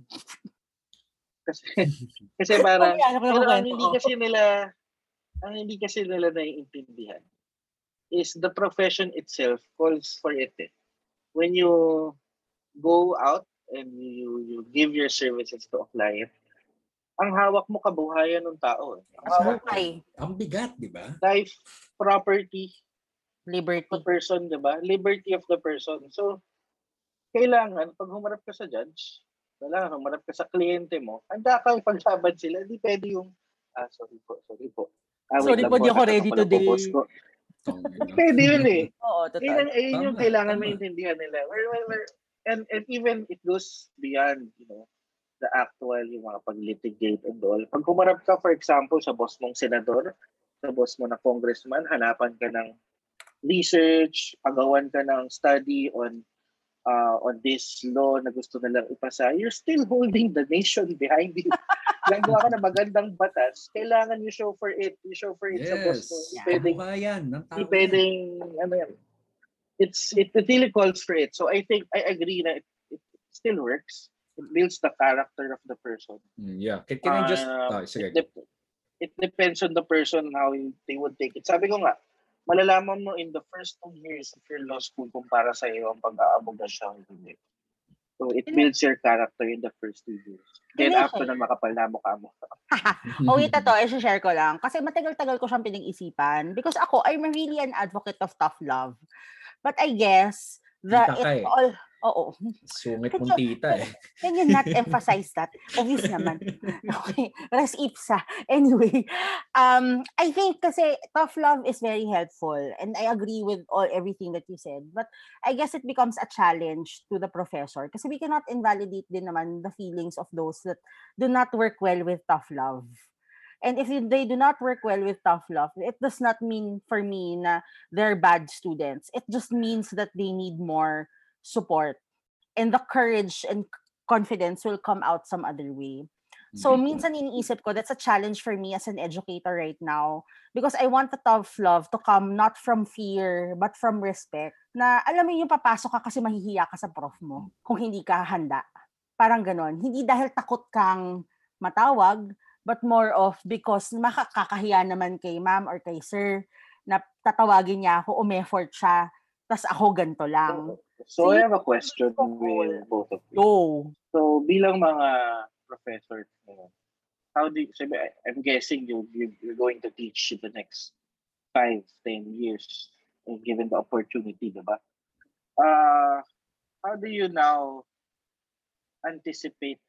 Kasi, kasi parang, Ano pero ang hindi kasi nila, ang hindi kasi nila naiintindihan is the profession itself calls for it. Eh. When you go out and you, you give your services to a client, ang hawak mo kabuhayan ng tao. eh. Ang hawak Buhay, Ang bigat, 'di ba? life, property, liberty. the person, di ba? Liberty of the person. So, kailangan, pag humarap ka sa judge, kailangan humarap ka sa kliyente mo, handa kang paglaban sila. Hindi pwede yung, ah, sorry po, sorry po. Ah, Sorry po, di ako ready today. Tangina. Pwede yun eh. Oo, Yun, total. yun yung kailangan maintindihan nila. Where, where, where, and, and even it goes beyond, you know, the actual, yung mga pag-litigate and all. Pag humarap ka, for example, sa boss mong senador, sa boss mo na congressman, hanapan ka ng research, pagawan ka ng study on uh, on this law na gusto nilang ipasa, you're still holding the nation behind you. Gagawa ka na magandang batas, kailangan you show for it. You show for it sa boss Yes. mo. Yeah. pwedeng Kabuhayan ng tao. yan. pwedeng, ano yan. It's, it, it really calls for it. So I think, I agree na it, it still works. It builds the character of the person. Mm, yeah. Can, can I just... Um, ah, sige. it, dep- it depends on the person how they would take it. Sabi ko nga, malalaman mo in the first two years of your law school kung para sa iyo ang pag-aabogasya o hindi. So it builds your character in the first two years. Then Hindi after siya. na makapal na mukha mo. oh, wait, ito, i-share ko lang. Kasi matagal-tagal ko siyang pinag-isipan. Because ako, I'm really an advocate of tough love. But I guess, the, Tita it eh. all, oo. Sungit mong tita eh. Can you not emphasize that? Obvious naman. Okay. Res ipsa. Anyway, um, I think kasi tough love is very helpful. And I agree with all everything that you said. But I guess it becomes a challenge to the professor. Kasi we cannot invalidate din naman the feelings of those that do not work well with tough love. And if they do not work well with tough love, it does not mean for me na they're bad students. It just means that they need more support. And the courage and confidence will come out some other way. So minsan iniisip ko, that's a challenge for me as an educator right now. Because I want the tough love to come not from fear, but from respect. Na alam mo yung papasok ka kasi mahihiya ka sa prof mo kung hindi ka handa. Parang ganon. Hindi dahil takot kang matawag, but more of because makakakahiya naman kay ma'am or kay sir na tatawagin niya ako, umeffort siya. tas ako ganto lang. So, See? I have a question with both of you. Go. So, bilang mga professor, how do you, I'm guessing you, you, you're going to teach the next five, ten years, uh, given the opportunity, diba? Uh, how do you now anticipate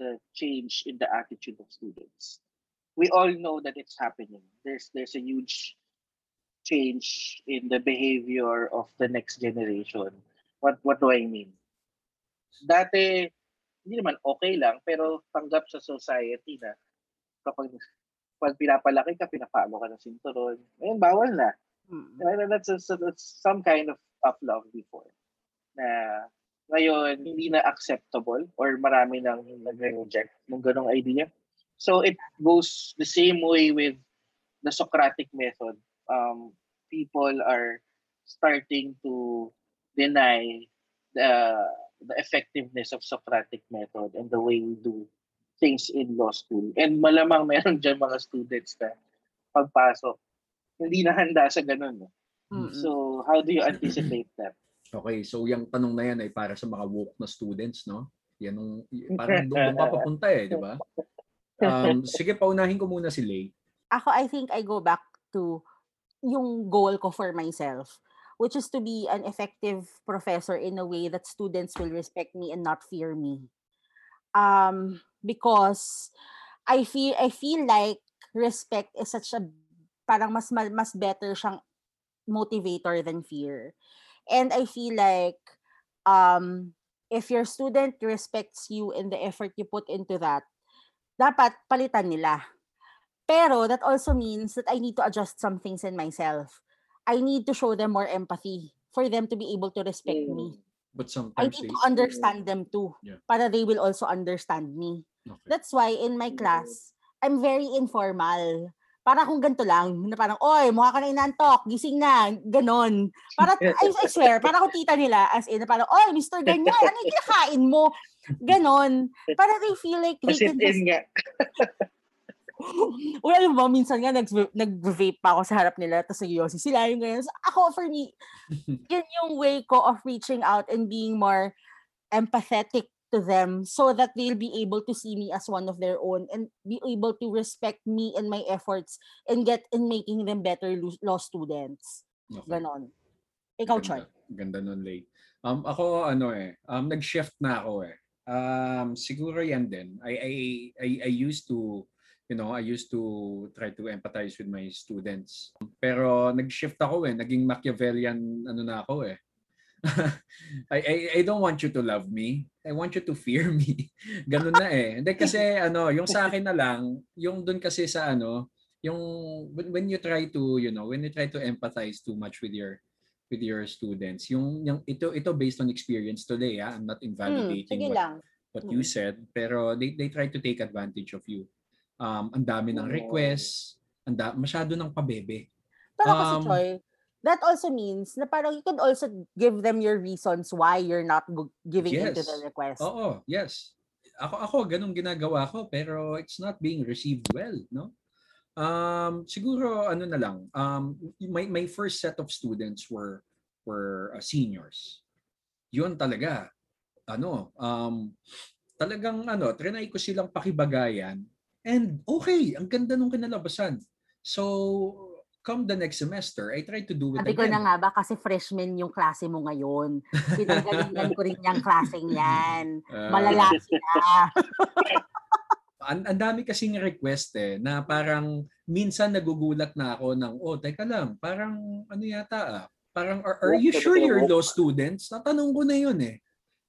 the change in the attitude of students? We all know that it's happening. There's there's a huge change in the behavior of the next generation. What what do I mean? Dati, hindi naman okay lang, pero tanggap sa society na kapag pag pinapalaki ka, pinapalo ka ng sinturon. Ngayon, bawal na. Mm. Right? That's, that's, that's some kind of tough love before. Na ngayon, hindi na acceptable or marami nang nagre-reject ng ganong idea. So it goes the same way with the Socratic method. Um, people are starting to deny the the effectiveness of Socratic method and the way we do things in law school. And malamang meron dyan mga students na pagpasok, hindi na handa sa ganun. Mm-mm. So, how do you anticipate that? Okay, so yung tanong na yan ay para sa mga woke na students, no? Yan yung, y- parang doon doon pa papunta eh, di ba? Um, sige, paunahin ko muna si Lay. ako, I think I go back to yung goal ko for myself, which is to be an effective professor in a way that students will respect me and not fear me. Um, because I feel I feel like respect is such a parang mas ma- mas better siyang motivator than fear. And I feel like um if your student respects you and the effort you put into that, dapat palitan nila. Pero that also means that I need to adjust some things in myself. I need to show them more empathy for them to be able to respect me. But sometimes I need they... to understand them too. Yeah. Para they will also understand me. Okay. That's why in my class, I'm very informal. Para kung ganito lang, na parang, oy, mukha ka na inantok, gising na, ganon. Para, I, I swear, para kung tita nila, as in, na parang, oy, Mr. Ganyan, ano yung kinakain mo? Ganon. Para they feel like they Pasit can just nga. Well, alam mo, minsan nga nag- nag-vape pa ako sa harap nila, tapos nag sila yung ganyan. So, ako, for me, yun yung way ko of reaching out and being more empathetic to them so that they'll be able to see me as one of their own and be able to respect me and my efforts and get in making them better law students. Okay. Ganon. Ikaw, Choy. Ganda, ganda nun, Lay. Um, ako, ano eh, um, nag-shift na ako eh. Um, siguro yan din. I, I, I, I used to, you know, I used to try to empathize with my students. Pero nag-shift ako eh. Naging Machiavellian, ano na ako eh. I, I, I don't want you to love me. I want you to fear me. Ganun na eh. Hindi kasi ano, yung sa akin na lang, yung dun kasi sa ano, yung when, when you try to, you know, when you try to empathize too much with your with your students, yung, yung ito ito based on experience today, ah. I'm not Hmm, invalidating sige what, lang. what you Mm. said, pero they they try to take advantage of you. Um, ang dami ng requests, ang da- masyado ng pabebe. Pero kasi, Um, Choy, that also means na parang you could also give them your reasons why you're not giving into the Yes. request. Oo, yes. Ako ako ganun ginagawa ko pero it's not being received well, no? Um siguro ano na lang. Um my my first set of students were were uh, seniors. 'Yun talaga. Ano, um talagang ano, trinay ko silang pakibagayan and okay, ang ganda nung kinalabasan. So come the next semester, I try to do it Sabi ko again. na nga ba, kasi freshman yung klase mo ngayon. Pinagalingan ko rin yung klaseng yan. Ah, Malala sila. ang, ang dami kasing request eh, na parang minsan nagugulat na ako ng, oh, teka lang, parang ano yata ah, parang are, are you na sure you're law students? Natanong ko na yun eh.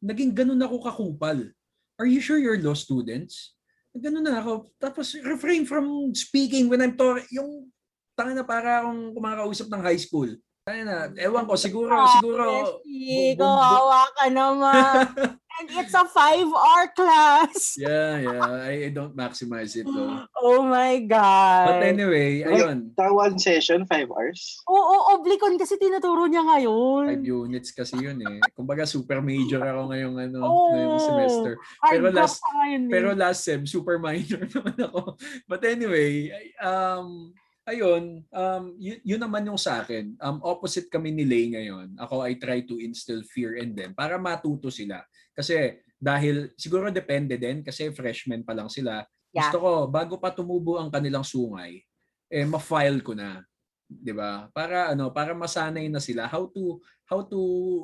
Naging ganun ako kakupal. Are you sure you're law students? Ganun na ako. Tapos refrain from speaking when I'm talking. Yung tanga na para akong kumakausap ng high school. Tanga na, ewan ko, siguro, siguro, bu- bu- bu- kawawa ka naman. And it's a five-hour class. yeah, yeah, I, I don't maximize it though. Oh my God. But anyway, ayun. Sa one session, five hours. Oo, oblicon kasi tinuturo niya ngayon. Five units kasi yun eh. Kumbaga super major ako ngayong ano, Oo. ngayong semester. Pero cop last- ngayon eh. Pero last sem super minor naman ako. But anyway, um ayun, um, yun, yun naman yung sa akin. Um, opposite kami ni Lay ngayon. Ako, I try to instill fear in them para matuto sila. Kasi dahil, siguro depende din kasi freshman pa lang sila. Yeah. Gusto ko, bago pa tumubo ang kanilang sungay, eh, ma-file ko na. 'di ba? Para ano, para masanay na sila how to how to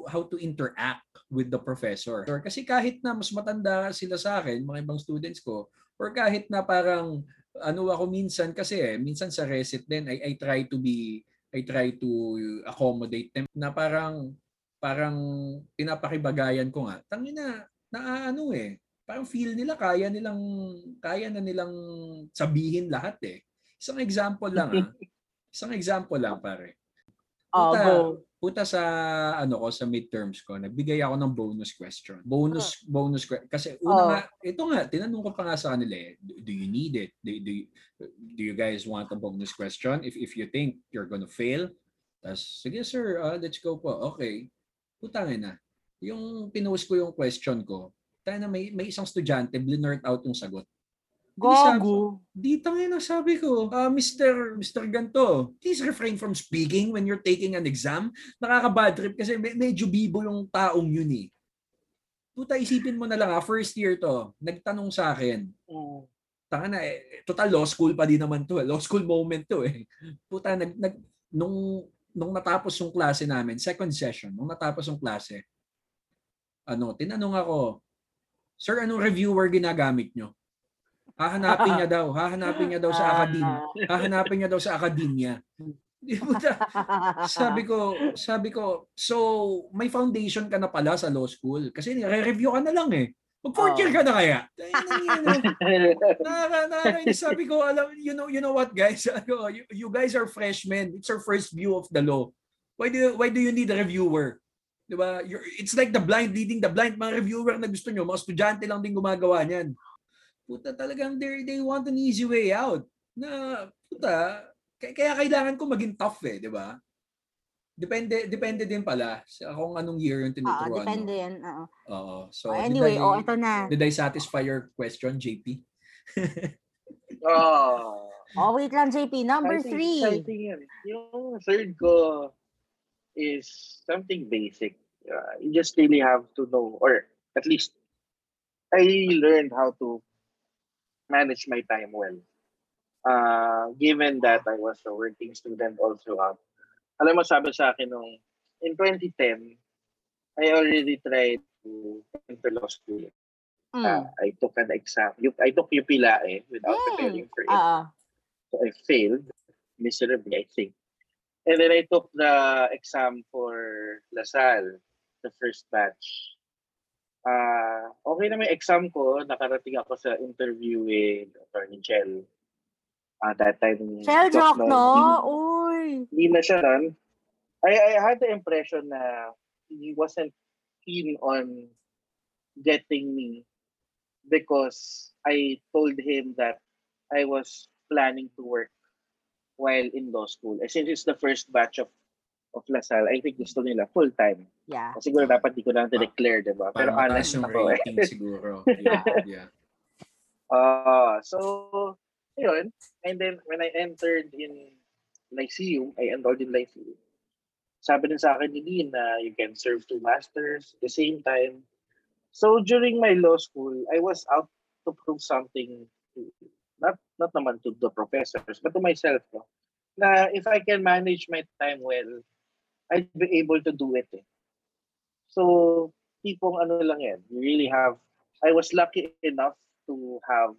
how to interact with the professor. Or kasi kahit na mas matanda sila sa akin, mga ibang students ko, or kahit na parang ano ako minsan kasi eh, minsan sa recit din I, I try to be I try to accommodate them na parang parang pinapakibagayan ko nga. Tangina na ano eh. Parang feel nila kaya nilang kaya na nilang sabihin lahat eh. Isang example lang ah. Isang example lang pare. Oh, Puta, go. puta sa ano ko sa midterms ko, nagbigay ako ng bonus question. Bonus bonus que- kasi una Oh. nga ito nga tinanong ko pa nga sa kanila eh, do, do you need it? Do, do, do you guys want a bonus question? If if you think you're gonna fail, tas sige sir, ah, let's go po. Okay. Putangin na. Yung pinost ko yung question ko, tayo na may may isang estudyante blinurt out yung sagot. Gago. Di tangin na sabi ko, ah, Mr. Mr. Ganto, please refrain from speaking when you're taking an exam. Nakaka-bad trip kasi me- medyo bibo yung taong yun eh. Puta, isipin mo na lang ha, first year to, nagtanong sa akin, Mm. tanga na eh, total law school pa din naman to, eh. law school moment to eh. Puta, nag, nag, nung, nung natapos yung klase namin, second session, nung natapos yung klase, ano, tinanong ako, Sir, anong reviewer ginagamit nyo? Hahanapin niya daw, hahanapin niya daw sa academia. Hahanapin niya daw sa ba? sabi ko, sabi ko, so may foundation ka na pala sa law school kasi nire-review ka na lang eh. Mag fourth year ka na kaya. Nakaka, nakakainis. Sabi ko, alam, you know, you know what guys? You, you guys are freshmen. It's our first view of the law. Why do you, why do you need a reviewer? 'Di ba? You're, it's like the blind leading the blind. Mga reviewer na gusto nyo, mga estudyante lang din gumagawa niyan. Puta talagang they they want an easy way out. Na puta, kaya, kaya kailangan ko maging tough eh, 'di ba? Depende depende din pala sa kung anong year yung Ah, tinuturuan depende mo. yan. oo. Oo. So, Oh, did anyway, I- oh, ito na. Did I satisfy your question, JP? oh. Oh, wait lang, JP. Number I think- three. I think yun. Yung third ko is something basic. Uh, you just really have to know, or at least I learned how to manage my time well. Uh, given that I was a working student also, uh, alam mo sabi sa akin nung in 2010, I already tried to enter law school. Mm. Uh, I took an exam. I took UPLAE without Mm. preparing for it. Ah, So I failed miserably, I think. And then I took the exam for LaSalle, the first batch. Ah, okay na may exam ko. Nakarating ako sa interview with Attorney Chell. Ah, that time. Shell Doc joke, no? Hindi- Uy. Hindi na siya nun. I, I had the impression na he wasn't keen on getting me because I told him that I was planning to work while in law school. Eh, since it's the first batch of of LaSalle, I think gusto nila full-time. Yeah. Siguro dapat di ko lang declare, di ba? Pero honest ako eh. siguro. Yeah. yeah. Ah, so, yun. And then, when I entered in Lyceum, I enrolled in Lyceum. Sabi din sa akin ni Dean na you can serve two masters at the same time. So, during my law school, I was out to prove something to, not not naman to the professors, but to myself. No? Na if I can manage my time well, I'd be able to do it. Eh. So, tipong ano lang yan. You really have, I was lucky enough to have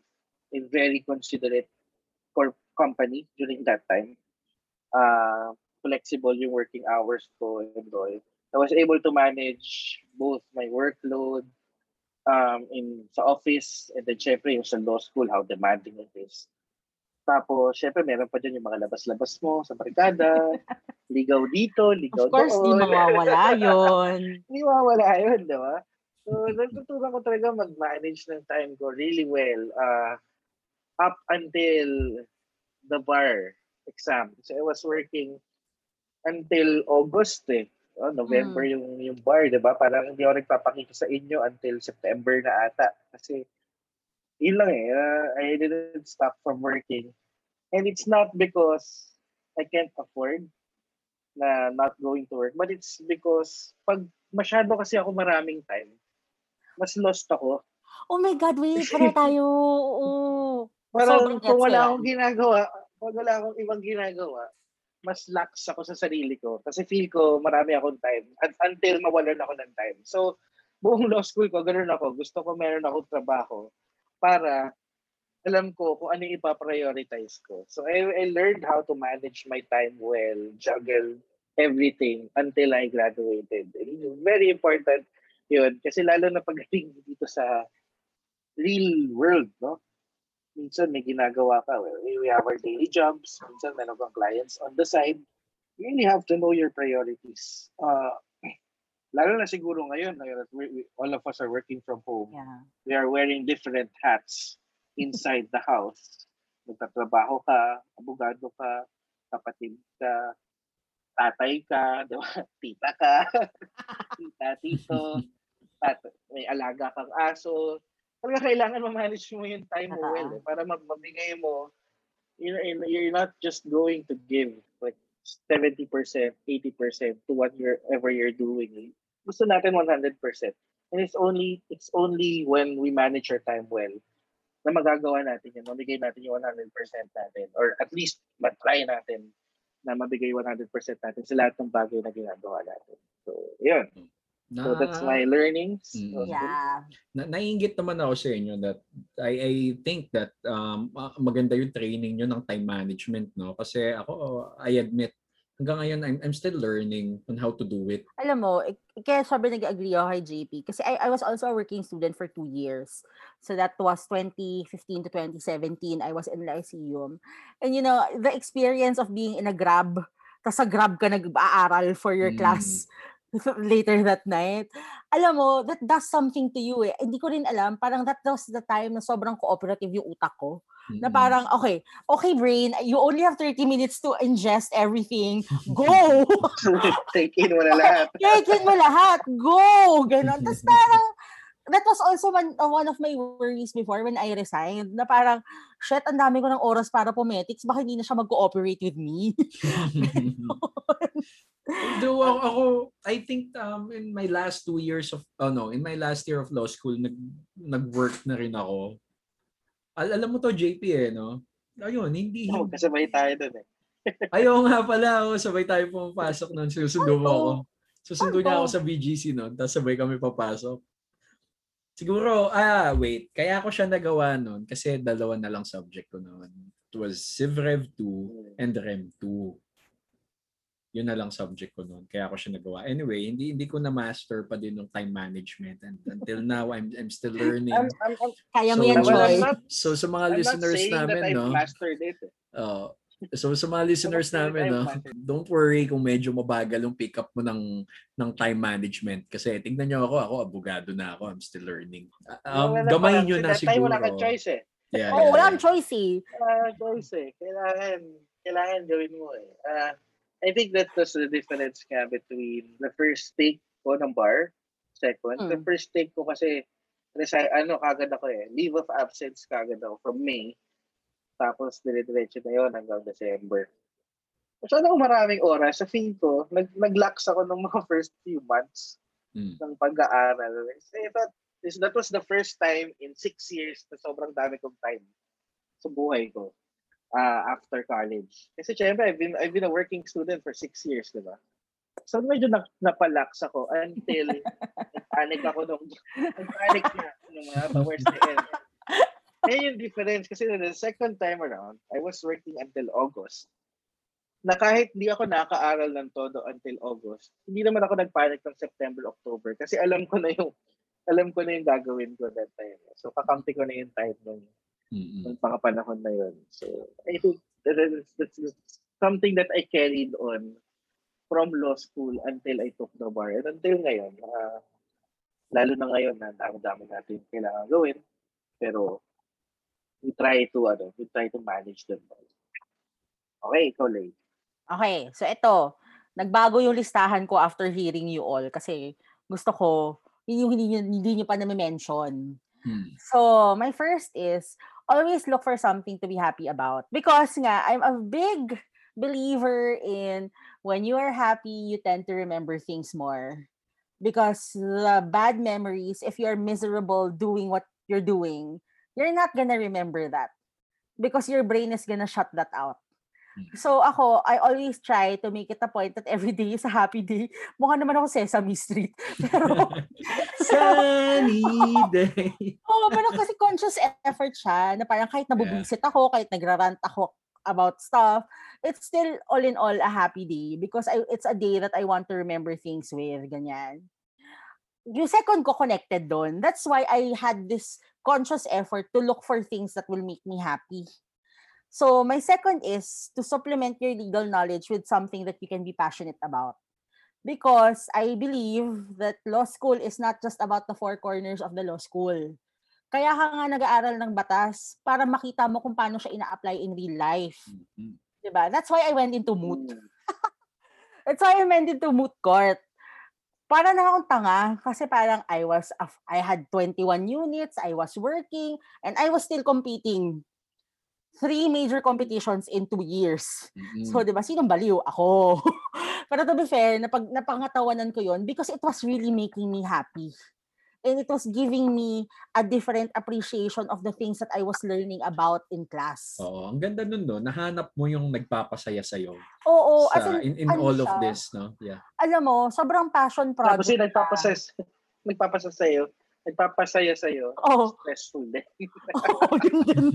a very considerate corp company during that time. Uh, flexible yung working hours ko and all. I was able to manage both my workload um, in sa office and then syempre yung sa law school, how demanding it is. Tapos, syempre, meron pa dyan yung mga labas-labas mo sa barkada, ligaw dito, ligaw Of course, di doon. mawawala yun. Hindi mawawala yun, di ba? So, natutunan ko talaga mag-manage ng time ko really well uh, up until the bar exam. So, I was working until August eh. Oh, November Mm. yung yung bar, 'di ba? Parang hindi ako nagpapakita sa inyo until September na ata kasi yun lang eh. uh, I didn't stop from working And it's not because I can't afford na not going to work, but it's because pag masyado kasi ako maraming time, mas lost ako. Oh my God, wait, para tayo. Oo. Parang Sobrang kung wala akong ginagawa, pag wala akong ibang ginagawa, mas lax ako sa sarili ko. Kasi feel ko marami akong time un- until mawalan ako ng time. So, buong law school ko, ganun ako. Gusto ko meron akong trabaho para alam ko kung ano ipaprioritize ko. So, I, I learned how to manage my time well, juggle everything until I graduated. And very important yun. Kasi lalo na pagdating dito sa real world, no? minsan may ginagawa ka. We have our daily jobs. Minsan meron kang clients on the side. You really have to know your priorities. Uh, lalo na siguro ngayon, all of us are working from home. Yeah. We are wearing different hats inside the house. Nagtatrabaho ka, abogado ka, kapatid ka, tatay ka, di ba? tita ka, tita, tito, at may alaga kang aso. Talaga kailangan ma-manage mo yung time mo well eh, para mag- mabigay mo you're, you're not just going to give like 70%, 80% to whatever you're doing. Gusto natin 100%. And it's only it's only when we manage our time well na magagawa natin yun, mabigay natin yung 100% natin or at least matry natin na mabigay 100% natin sa lahat ng bagay na ginagawa natin. So, yun. Na, So that's my learnings. Mm. Yeah. na, naiingit naman ako sa inyo that I, I think that um, ma- maganda yung training nyo ng time management, no? Kasi ako, I admit, hanggang ngayon, I'm, I'm still learning on how to do it. Alam mo, ik- kaya sabi nag-agree ako kay JP. Kasi I, I was also a working student for two years. So that was 2015 to 2017. I was in Lyceum. And you know, the experience of being in a grab, tapos sa grab ka nag-aaral for your Mm. class later that night. Alam mo, that does something to you eh. Hindi ko rin alam, parang that was the time na sobrang cooperative yung utak ko. Na Mm. parang, okay, okay brain, you only have 30 minutes to ingest everything. Go! Take in mo na lahat. Take mo lahat. Go! Ganon. Tapos parang, that was also one, uh, one of my worries before when I resigned. Na parang, shit, ang dami ko ng oras para pumetics. Baka hindi na siya mag-cooperate with me. Though ako, ako, I think um, in my last two years of, oh no, in my last year of law school, nag, nag-work na rin ako. Al alam mo to, JP eh, no? Ayun, hindi, Oh, kasabay tayo dun eh. Ayaw nga pala, oh, sabay tayo pumapasok nun. Susundo mo ako. Susundo niya ako sa BGC nun, tapos sabay kami papasok. Siguro, ah, wait. Kaya ako siya nagawa nun kasi dalawa na lang subject ko noon. It was CivRev 2 and Rem 2. Yun na lang subject ko noon. Kaya ako siya nagawa. Anyway, hindi hindi ko na master pa din ng time management and until now I'm I'm still learning. I'm, I'm, I'm, Kaya mo So, yan, not, So sa mga I'm not listeners saying namin, that I've no? mastered it. eh. Oh, so sa mga listeners namin, no, don't worry kung medyo mabagal yung pick up mo ng ng time management kasi tingnan niyo ako, ako abogado na ako, I'm still learning. Um, gamayin niyo na that time siguro. wala kang choice eh. Yeah, Oo, yeah, wala kang choice eh. Wala kang choice eh. Kailangan, kailangan gawin mo eh. Ah, I think that was the difference nga between the first take ko ng bar, second. The Mm. first take ko kasi, resi- ano, kagad ako eh. Leave of absence kagad ako from May. Tapos, dire-diretso na yun hanggang December. Masyado ako maraming oras. Sa feel ko, nag nag-lax ako ng mga first few months Mm. ng pag-aaral. I thought, this, that was the first time in six years na sobrang dami kong time sa buhay ko uh, after college. Kasi syempre, I've been, I've been a working student for six years, di ba? So medyo na, napalax ako until nag-panic ako nung nag-panic na nung mga towards the end. Kaya yung difference kasi the second time around, I was working until August. Na kahit hindi ako nakaaral ng todo until August, hindi naman ako nag-panic ng September, October kasi alam ko na yung alam ko na yung gagawin ko that time. So kakampi ko na yung time nung Mm-mm. ng mga panahon na yun. So, I think that is, that's something that I carried on from law school until I took the bar. And until ngayon, uh, lalo na ngayon na dami-dami natin kailangan gawin. Pero, we try to, ano, we try to manage them. Okay, ikaw, Lay. Okay, so ito, nagbago yung listahan ko after hearing you all kasi gusto ko, yun yung hindi nyo, hindi nyo pa na-mention. Hmm. So, my first is always look for something to be happy about. Because nga, I'm a big believer in when you are happy, you tend to remember things more. Because the bad memories, if you're miserable doing what you're doing, you're not gonna remember that. Because your brain is gonna shut that out. Mm. So ako, I always try to make it a point that every day is a happy day. Mukha naman ako Sesame Street. Pero Sunny day. Oo, pero kasi conscious effort siya na parang kahit nabubisit ako, kahit nagrarant ako about stuff, it's still all in all a happy day because I, it's a day that I want to remember things with, ganyan. Yung second ko connected doon. That's why I had this conscious effort to look for things that will make me happy. So my second is to supplement your legal knowledge with something that you can be passionate about. Because I believe that law school is not just about the four corners of the law school. Kaya ka nga nag-aaral ng batas para makita mo kung paano siya ina-apply in real life. Mhm. 'Di ba? That's why I went into moot. That's why I went into moot court. Para na akong tanga kasi parang I was I had 21 units, I was working, and I was still competing. Three major competitions in two years. Mhm. So, di ba, sinong baliw? Ako. Pero to be fair, napag, napangatawanan ko yon because it was really making me happy. And it was giving me a different appreciation of the things that I was learning about in class. Oo, ang ganda nun, no? Nahanap mo yung nagpapasaya sa'yo. Oo, as sa, in, in, in ano all of siya, this, no? Yeah. Alam mo, sobrang passion project. Tapos yung nagpapasaya, nagpapasaya sa'yo, nagpapasaya sa'yo, Oo. stressful din. Oo, yun din.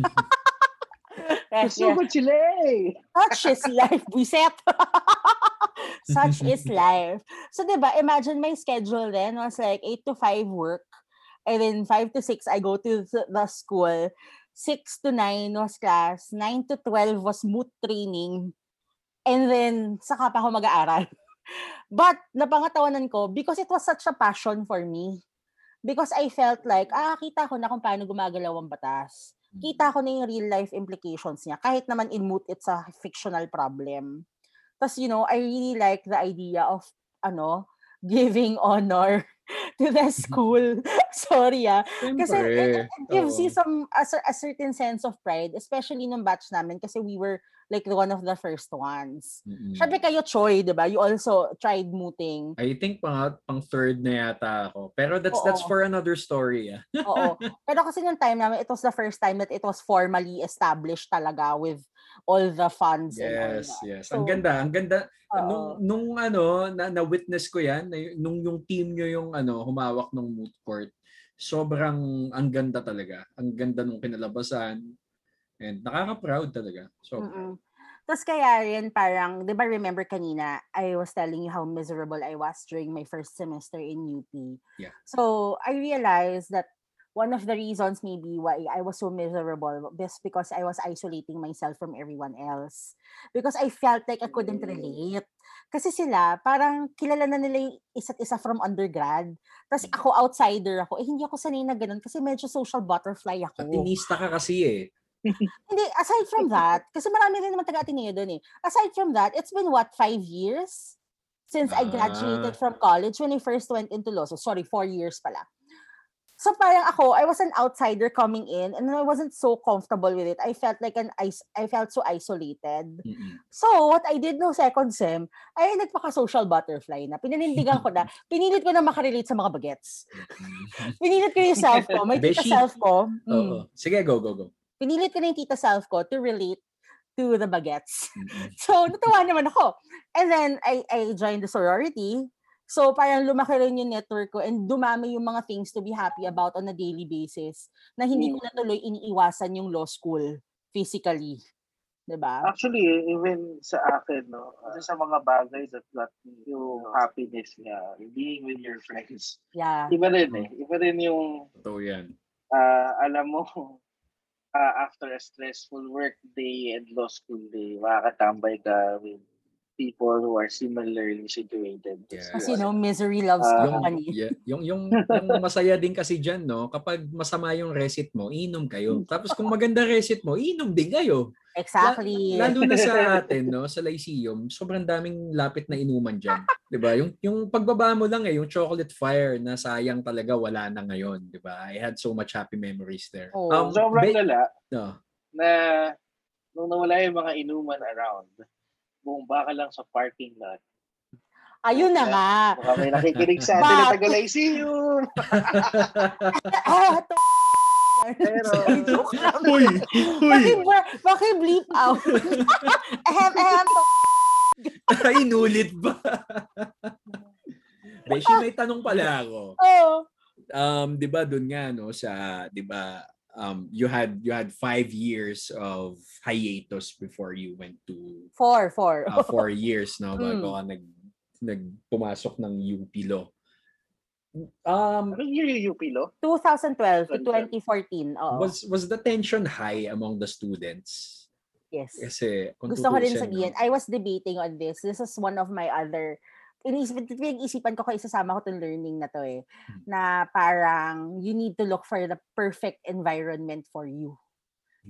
Susugod sila eh. Such is life, buiset. Such is life. So, di ba, imagine my schedule then was like 8 to 5 work. And then 5 to 6, I go to th- the school. 6 to 9 was class. 9 to 12 was moot training. And then, saka pa ako mag-aaral. But, napangatawanan ko, because it was such a passion for me. Because I felt like, ah, kita ko na kung paano gumagalaw ang batas kita ko na yung real life implications niya. Kahit naman in moot, it's a fictional problem. Tapos, you know, I really like the idea of, ano, giving honor to the school. Sorry ah. Kasi it, it gives you some, a, a certain sense of pride, especially nung batch namin kasi we were like one of the first ones. Mm-mm. Sabi kayo, Choi, di ba? You also tried mooting. I think pang, pang third na yata ako. Pero that's Oo. that's for another story. Ah. Oo. Pero kasi nung time namin, it was the first time that it was formally established talaga with all the funds and all Yes, that. yes. So, ang ganda, ang ganda. Nung, nung ano, na, na-witness ko yan, na, nung yung team nyo yung ano, humawak ng moot court, sobrang ang ganda talaga. Ang ganda nung kinalabasan. And nakaka-proud talaga. So, Mm-mm. Tapos kaya rin parang, di ba remember kanina, I was telling you how miserable I was during my first semester in UP. Yeah. So I realized that one of the reasons maybe why I was so miserable was because I was isolating myself from everyone else. Because I felt like I couldn't Mm. relate. Kasi sila, parang kilala na nila yung isa't isa from undergrad. Tapos ako, outsider ako. Eh, hindi ako sanay na ganun kasi medyo social butterfly ako. Atinista ka kasi eh. Hindi, aside from that, kasi marami rin naman taga-Ateneo doon eh. Aside from that, it's been what, five years? Since I Ah. graduated from college when I first went into law. So, sorry, four years pala. So parang ako, I was an outsider coming in and I wasn't so comfortable with it. I felt like an is- I felt so isolated. Mm-mm. So, what I did no second sem, ay nagpaka-social butterfly na. Pinanindigan ko na. Pinilit ko na makarelate sa mga bagets. Pinilit ko yung self ko. May tita self ko. mm, Oo. Sige, go, go, go. pinilit ko na yung tita self ko to relate to the bagets. Mm-mm. So, natuwa naman ako. And then, I, I joined the sorority. So, parang lumaki rin yung network ko and dumami yung mga things to be happy about on a daily basis na hindi ko na tuloy iniiwasan yung law school physically. 'Di ba? Actually, even sa akin, no, isa sa mga bagay that got me yung happiness niya, being with your friends. Yeah. Iba rin eh. Iba rin yung, Totoo yan. ah, alam mo, ah, after a stressful work day and law school day, makakatambay ka with people who are similarly situated. Yeah. Kasi no, misery loves yung, company. yeah, yung, yung, yung masaya din kasi dyan, no? Kapag masama yung recit mo, inom kayo. Tapos kung maganda recit mo, inom din kayo. Exactly. Lalo na sa atin, no? Sa Lyceum, sobrang daming lapit na inuman dyan. 'Di ba Yung, yung pagbaba mo lang eh, yung chocolate fire na sayang talaga wala na ngayon. 'di ba I had so much happy memories there. Oh. Um, Sobrang ba- lala no. na nung nawala yung mga inuman around, bumaba ka lang sa parking lot. Ayun na nga. Baka may nakikinig sa atin na But- taga Lyceum. ah, to Pero- joke lang. Uy! Uy! Bakit bleep out? ahem, ahem. Ay, inulit ba? Beshi, may tanong pala ako. Oh. Um, 'di ba doon nga no sa 'di ba um you had you had five years of hiatus before you went to Four, four. uh, four years no bago Mm. ka nag nagpumasok ng UP law. Um Anong year yung UP, lo? 2012 to 2014. Oo. was was the tension high among the students? yes. Kasi Gusto ko rin sabihin, no? I was debating on this. This is one of my other inisip, pinag-isipan ko kaya isasama ko itong learning na to eh, Hmm. na parang you need to look for the perfect environment for you.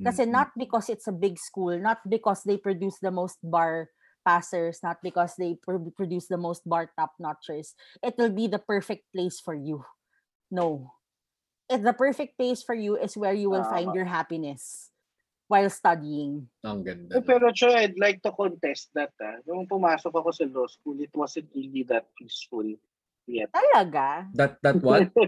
Kasi Mm, not because it's a big school, not because they produce the most bar passers, not because they pro- produce the most bar top notchers, it will be the perfect place for you. No. It, the perfect place for you is where you will find your happiness while studying. ang ganda. Eh, pero Cho, I'd like to contest that. Ah. Nung pumasok ako sa law school, it wasn't really that peaceful yet. Talaga? That that what?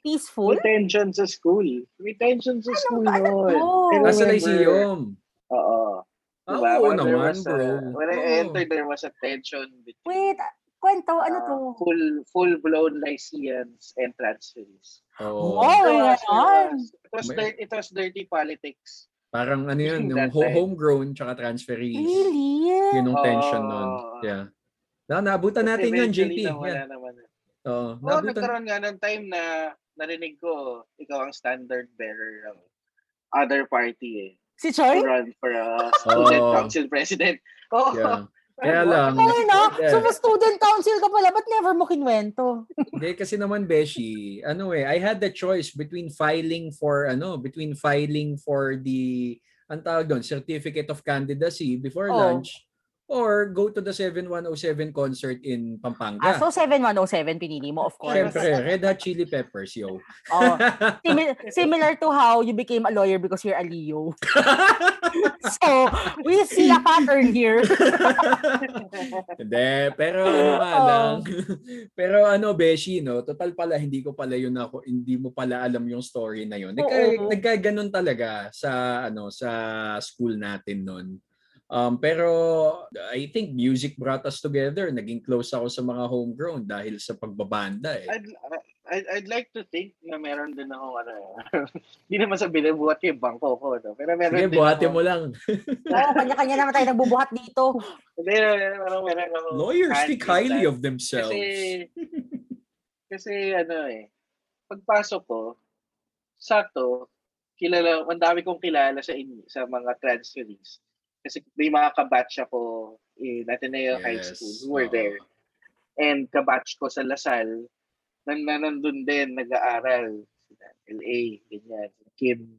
Peaceful? May tension sa school. May tension sa school ano noon. I Nasa. Lyceum. Oo. Ah, Diba? oo naman, was a- bro. when I Oo. entered, there was a tension between Wait, kwento, ano uh, to? full full-blown Lyceans and transferees. Oo. Oh, There my was- there God. was- It was, May- dirty, it was dirty politics. Parang ano yun, yung ho- homegrown tsaka transferees. Really? Yun yung tension Oo. nun. Yeah. Na, naabutan natin yun, JP. Eventually, nawala Yeah. naman. Oo, Oo, naabutan. nagkaroon nga ng time na narinig ko, ikaw ang standard bearer ng other party eh. Si To Choi? run for a student Oo. council president. Oo. Yeah. Kaya lang, Okay na, Yeah. so student council ka pala, ba't never mo kinwento? Hindi kasi naman Beshi, ano eh, I had the choice between filing for ano, between filing for the ang tawag doon, certificate of candidacy before Oh. lunch or go to the 7107 concert in Ah, Pampanga. so 7107 pinili mo, of course. Siyempre, Red Hot Chili Peppers, yo. Oh, simi- similar to how you became a lawyer because you're a Leo. so, we see a pattern here. Hindi, pero ano lang. pero ano, Beshi, no? Total pala, hindi ko pala yun ako, hindi mo pala alam yung story na yun. Nagka, Oo. nagkaganon talaga sa, ano, sa school natin noon. Um, pero I think music brought us together. Naging close ako sa mga homegrown dahil sa pagbabanda eh. I'd, I'd, I'd like to think na meron din ako ano, hindi naman sa binubuhat ko yung bangko ko, no? pero meron Sige, din buhatin ako, mo lang. Oo, kanya-kanya naman tayo nagbubuhat dito. Hindi, meron, meron ako Lawyers think in highly of themselves. Kasi, kasi ano eh, pagpasok ko, sakto, kilala, ang dami kong kilala sa in, sa mga transferees. Kasi may mga kabatch ako in Ateneo High Yes, School who were oo. there. And kabatch ko sa Lasal, nan na nandun din, nag-aaral. LA, ganyan, Kim.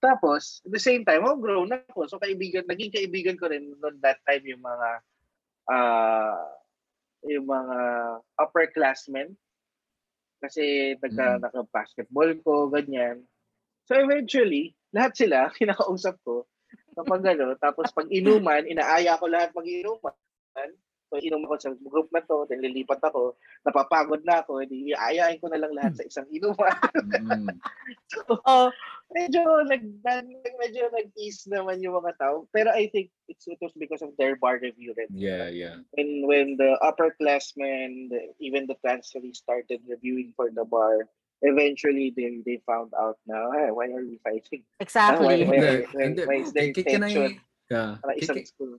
Tapos, at the same time, oh, grown ako. So, kaibigan, naging kaibigan ko rin noon that time yung mga ah yung mga upperclassmen. Kasi nagka, Mm. naka-basketball ko, ganyan. So eventually, lahat sila, kinakausap ko, kapag ano, tapos pag inuman, inaaya ko lahat pag inuman. So inom ako sa group na to, then lilipat ako, napapagod na ako, hindi aayain ko na lang lahat sa isang inuman. Mm. Oh, medyo nag, nag medyo nag-ease naman yung mga tao. Pero I think it's, it was because of their bar review rin. Yeah, yeah. When when the upperclassmen, the, even the transferees started reviewing for the bar, eventually they they found out now, hey, why are we fighting? exactly. Why, why, why, hindi. why is there Can- can I- tension? Yeah. Para Can- isang can- school.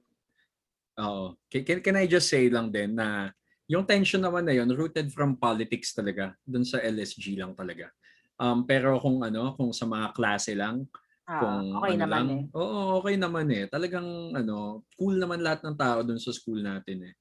Oo. Can, can, can I just say lang din na yung tension naman na yun, rooted from politics talaga. Dun sa LSG lang talaga. Um, pero kung ano, kung sa mga klase lang, Ah, Kung okay ano naman lang. eh. Oo, okay naman eh. Talagang ano, cool naman lahat ng tao dun sa school natin eh.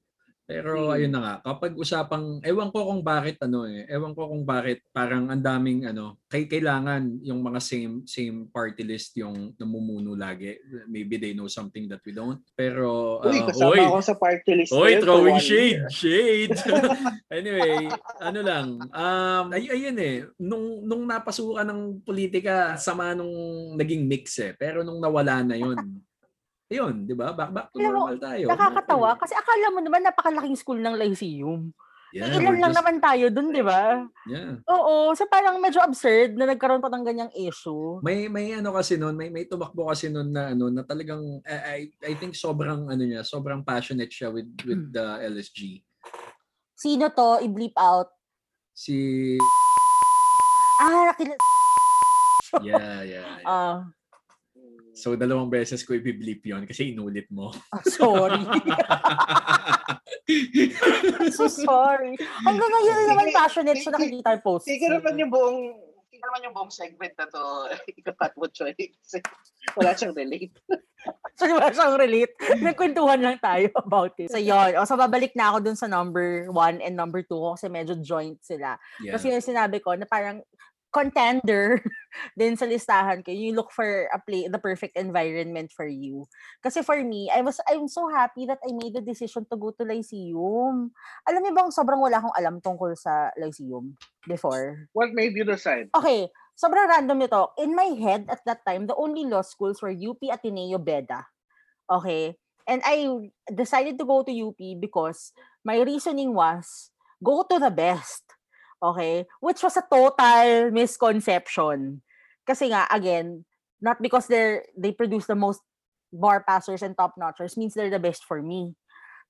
Pero Hmm. ayun na nga, kapag usapang, ewan ko kung bakit ano eh, ewan ko kung bakit parang ang daming ano, kay kailangan yung mga same same party list yung namumuno lagi. Maybe they know something that we don't. Pero, Uy, uh, kasama oy, ako sa party list. for throwing shade, year. shade. anyway, ano lang, um, ay, ayun eh, nung, nung napasukan ng politika, sama nung naging mix eh. Pero nung nawala na yun, ayun, di ba? Back, back to Alam mo, normal tayo. Nakakatawa kasi akala mo naman napakalaking school ng Lyceum. Yeah, Eh, ilan lang just- naman tayo dun, di ba? Yeah. Oo, so parang medyo absurd na nagkaroon pa ng ganyang issue. May may ano kasi noon, may may tumakbo kasi noon na ano na talagang I, I I think sobrang ano niya, sobrang passionate siya with with the LSG. Sino to? I-bleep out. Si Ah, nakila... yeah, yeah. yeah. Ah, So dalawang beses ko i-bleep 'yon kasi inulit mo. ah, sorry. so sorry. Hanggang ngayon Sige, naman passionate siya nakikita yung post. Sige naman yung buong sige naman yung buong segment na to. Ikakat mo, Choy. Kasi wala siyang relate. So, di ba siyang relate? Nagkwentuhan lang tayo about it. So, yun. O, so, babalik na ako dun sa number one and number two kasi medyo joint sila. Yeah. Kasi yung sinabi ko na parang contender din sa listahan ko. You look for a play, the perfect environment for you. Kasi for me, I was I'm so happy that I made the decision to go to Lyceum. Alam niyo bang sobrang wala akong alam tungkol sa Lyceum before? What made you decide? Okay, sobrang random ito. In my head at that time, the only law schools were UP Ateneo Beda. Okay? And I decided to go to UP because my reasoning was go to the best. Okay? Which was a total misconception. Kasi nga, again, not because they're they produce the most bar passers and top notchers means they're the best for me.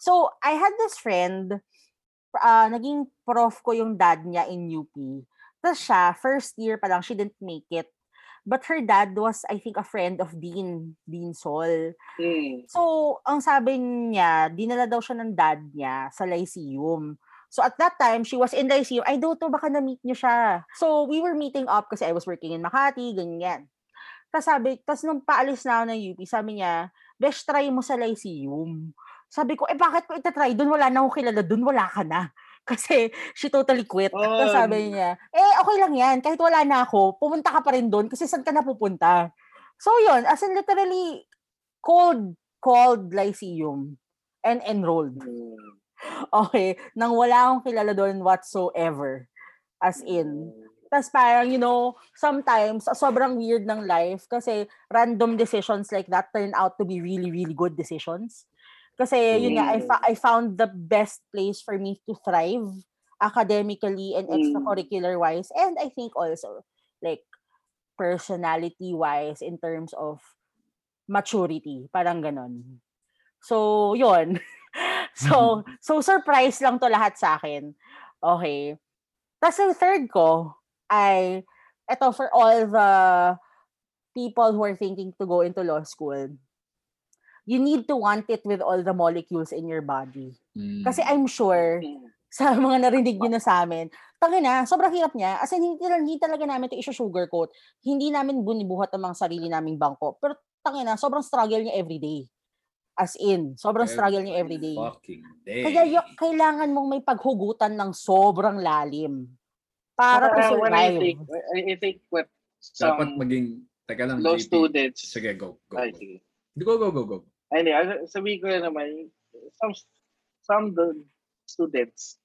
So, I had this friend, uh, naging prof ko yung dad niya in UP. Tapos siya, first year pa lang, she didn't make it. But her dad was, I think, a friend of Dean, Dean Sol. Hmm. So, ang sabi niya, dinala daw siya ng dad niya sa Lyceum. So, at that time, she was in Lyceum. I don't know, baka na-meet niyo siya. So, we were meeting up kasi I was working in Makati, ganyan. Tapos sabi, tapos nung paalis na ako ng UP, sabi niya, best try mo sa Lyceum. Sabi ko, eh bakit ko itatry? Doon wala na akong kilala, doon wala ka na. Kasi she totally quit. Tapos Oh. sabi niya, eh okay lang yan, kahit wala na ako, pumunta ka pa rin doon kasi saan ka na pupunta? So yun, as in literally, cold, called Lyceum and enrolled. Hmm. Okay, nang wala akong kilala doon whatsoever. As in, tapos parang, you know, sometimes, sobrang weird ng life kasi random decisions like that turn out to be really, really good decisions. Kasi, yun nga, I, fa- I found the best place for me to thrive academically and Mm. extracurricular-wise. And I think also, like, personality-wise in terms of maturity. Parang ganon. So, yun. so, so surprise lang to lahat sa akin. Okay. Tapos yung third ko ay, eto for all the people who are thinking to go into law school, you need to want it with all the molecules in your body. Mm. Kasi I'm sure, sa mga narinig nyo na sa amin, tangin na, sobrang hirap niya. As in, hindi, hindi talaga namin ito isu-sugarcoat. Hindi namin bunibuhat ang mga sarili naming bangko. Pero tangin na, sobrang struggle niya everyday. As in, sobrang struggle niya everyday. Fucking day. Kaya y- kailangan mong may paghugutan ng sobrang lalim para to Uh, what I survive. think, I think what Dapat some maging, teka lang, JP. students, Sige, go. Go, ay, go. sige. Go, go, go, go. Ay, hindi, sabihin ko na naman, some, some the students,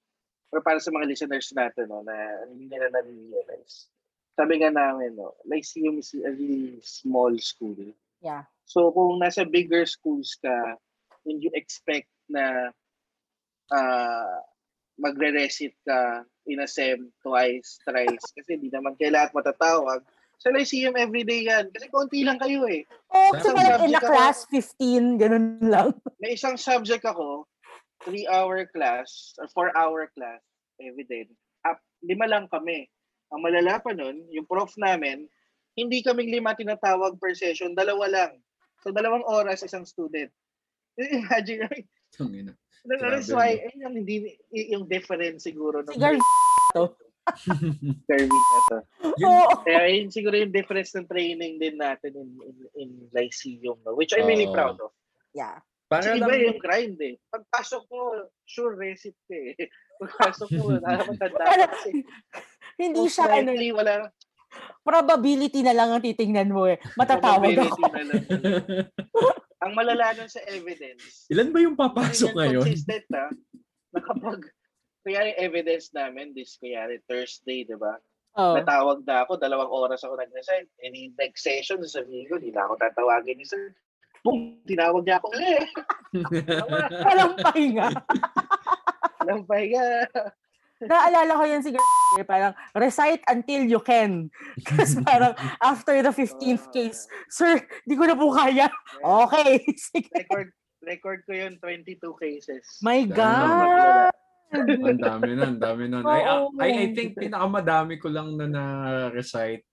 or para sa mga listeners natin, no, na hindi nila na-realize. Sabi nga namin, no, Lyceum is a really small school. Yeah. So, kung nasa bigger schools ka, and you expect na uh, magre-recite ka in a sem twice, thrice, kasi hindi naman kayo lahat matatawag. Sa Lyceum everyday yan. Kasi konti lang kayo eh. Oh, kasi parang in a subject ako- class 15, ganun lang. may isang subject ako, three-hour class, or four-hour class, everyday. Up, lima lang kami. Ang malala pa nun, yung prof namin, hindi kaming lima tinatawag per session, dalawa lang. So, dalawang oras isang student. Imagine, Tangina. that's Grabe, why, ayun yung, hindi, yung difference siguro. Si ng Gar- to. week na to. Yun. Kaya yun siguro yung difference ng training din natin in in, in Lyceum, no? which I'm really Oo. proud of. Yeah. para Kasi iba lang, yung grind eh. Pagpasok mo, sure receipt eh. Pagpasok mo, wala naman tanda Wala. ka kasi. Hindi siya, ano, wala probability na lang ang titingnan mo eh. Matatawag ako. na lang. Ang malala nun sa evidence, ilan ba yung papasok ngayon? consistent ha, na kapag, kaya yung evidence namin, this, kaya Thursday, di ba? Oh. Natawag na ako, dalawang oras ako nag-resign. And in next session, sabihin ko, di na ako tatawagin ni sir. Boom, tinawag niya ako ulit. Walang pahinga. Walang pahinga. Naalala ko yan si G- parang recite until you can. Kasi parang after the 15th case, Sir, di ko na po kaya. Okay. Sige. Record, record ko yun, 22 cases. My God. Ang dami nun, ang dami nun. I. I, I think pinakamadami ko lang na na-recite.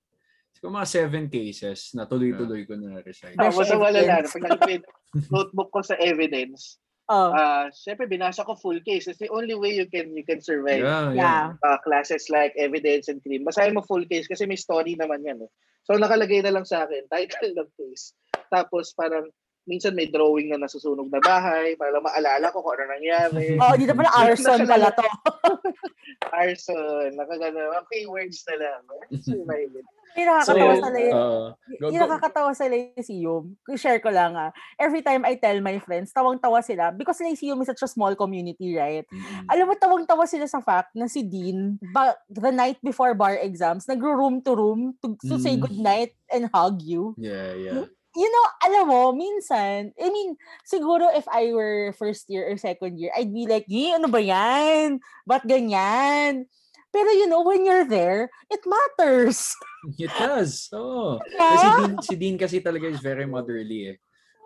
Siguro mga seven cases na tuloy-tuloy ko na-recite. Tapos wala na. Pag nakipid, notebook ko sa evidence, Oh, ah syempre binasa ko full case. It's the only way you can you can survive. Yeah, yeah. yeah. uh, classes like evidence and crime. Basahin mo full case kasi may story naman yan. Eh. So nakalagay na lang sa akin, title ng case. Tapos parang minsan may drawing na nasusunog na bahay para lang maalala ko kung ano nangyari. Oh, dito pala arson pala to. Arson, nakagano, mga keywords na lang. Survive it. Yung nakakatawa So, sa lay- uh, go, nakakatawa sa Lyceum, share ko lang ah. Every time I tell my friends, tawang-tawa sila because Lyceum is such a small community, right? Mm. Alam mo, tawang-tawa sila sa fact na si Dean, ba, the night before bar exams, nagro-room to room to, to say Mm. goodnight and hug you. Yeah, yeah. You know, alam mo, minsan, I mean, siguro if I were first year or second year, I'd be like, "Yi, ano ba yan? Ba't ganyan? Pero you know, when you're there, it matters. It does. Oh. Yeah? Kasi Dean, si Dean kasi talaga is very motherly eh.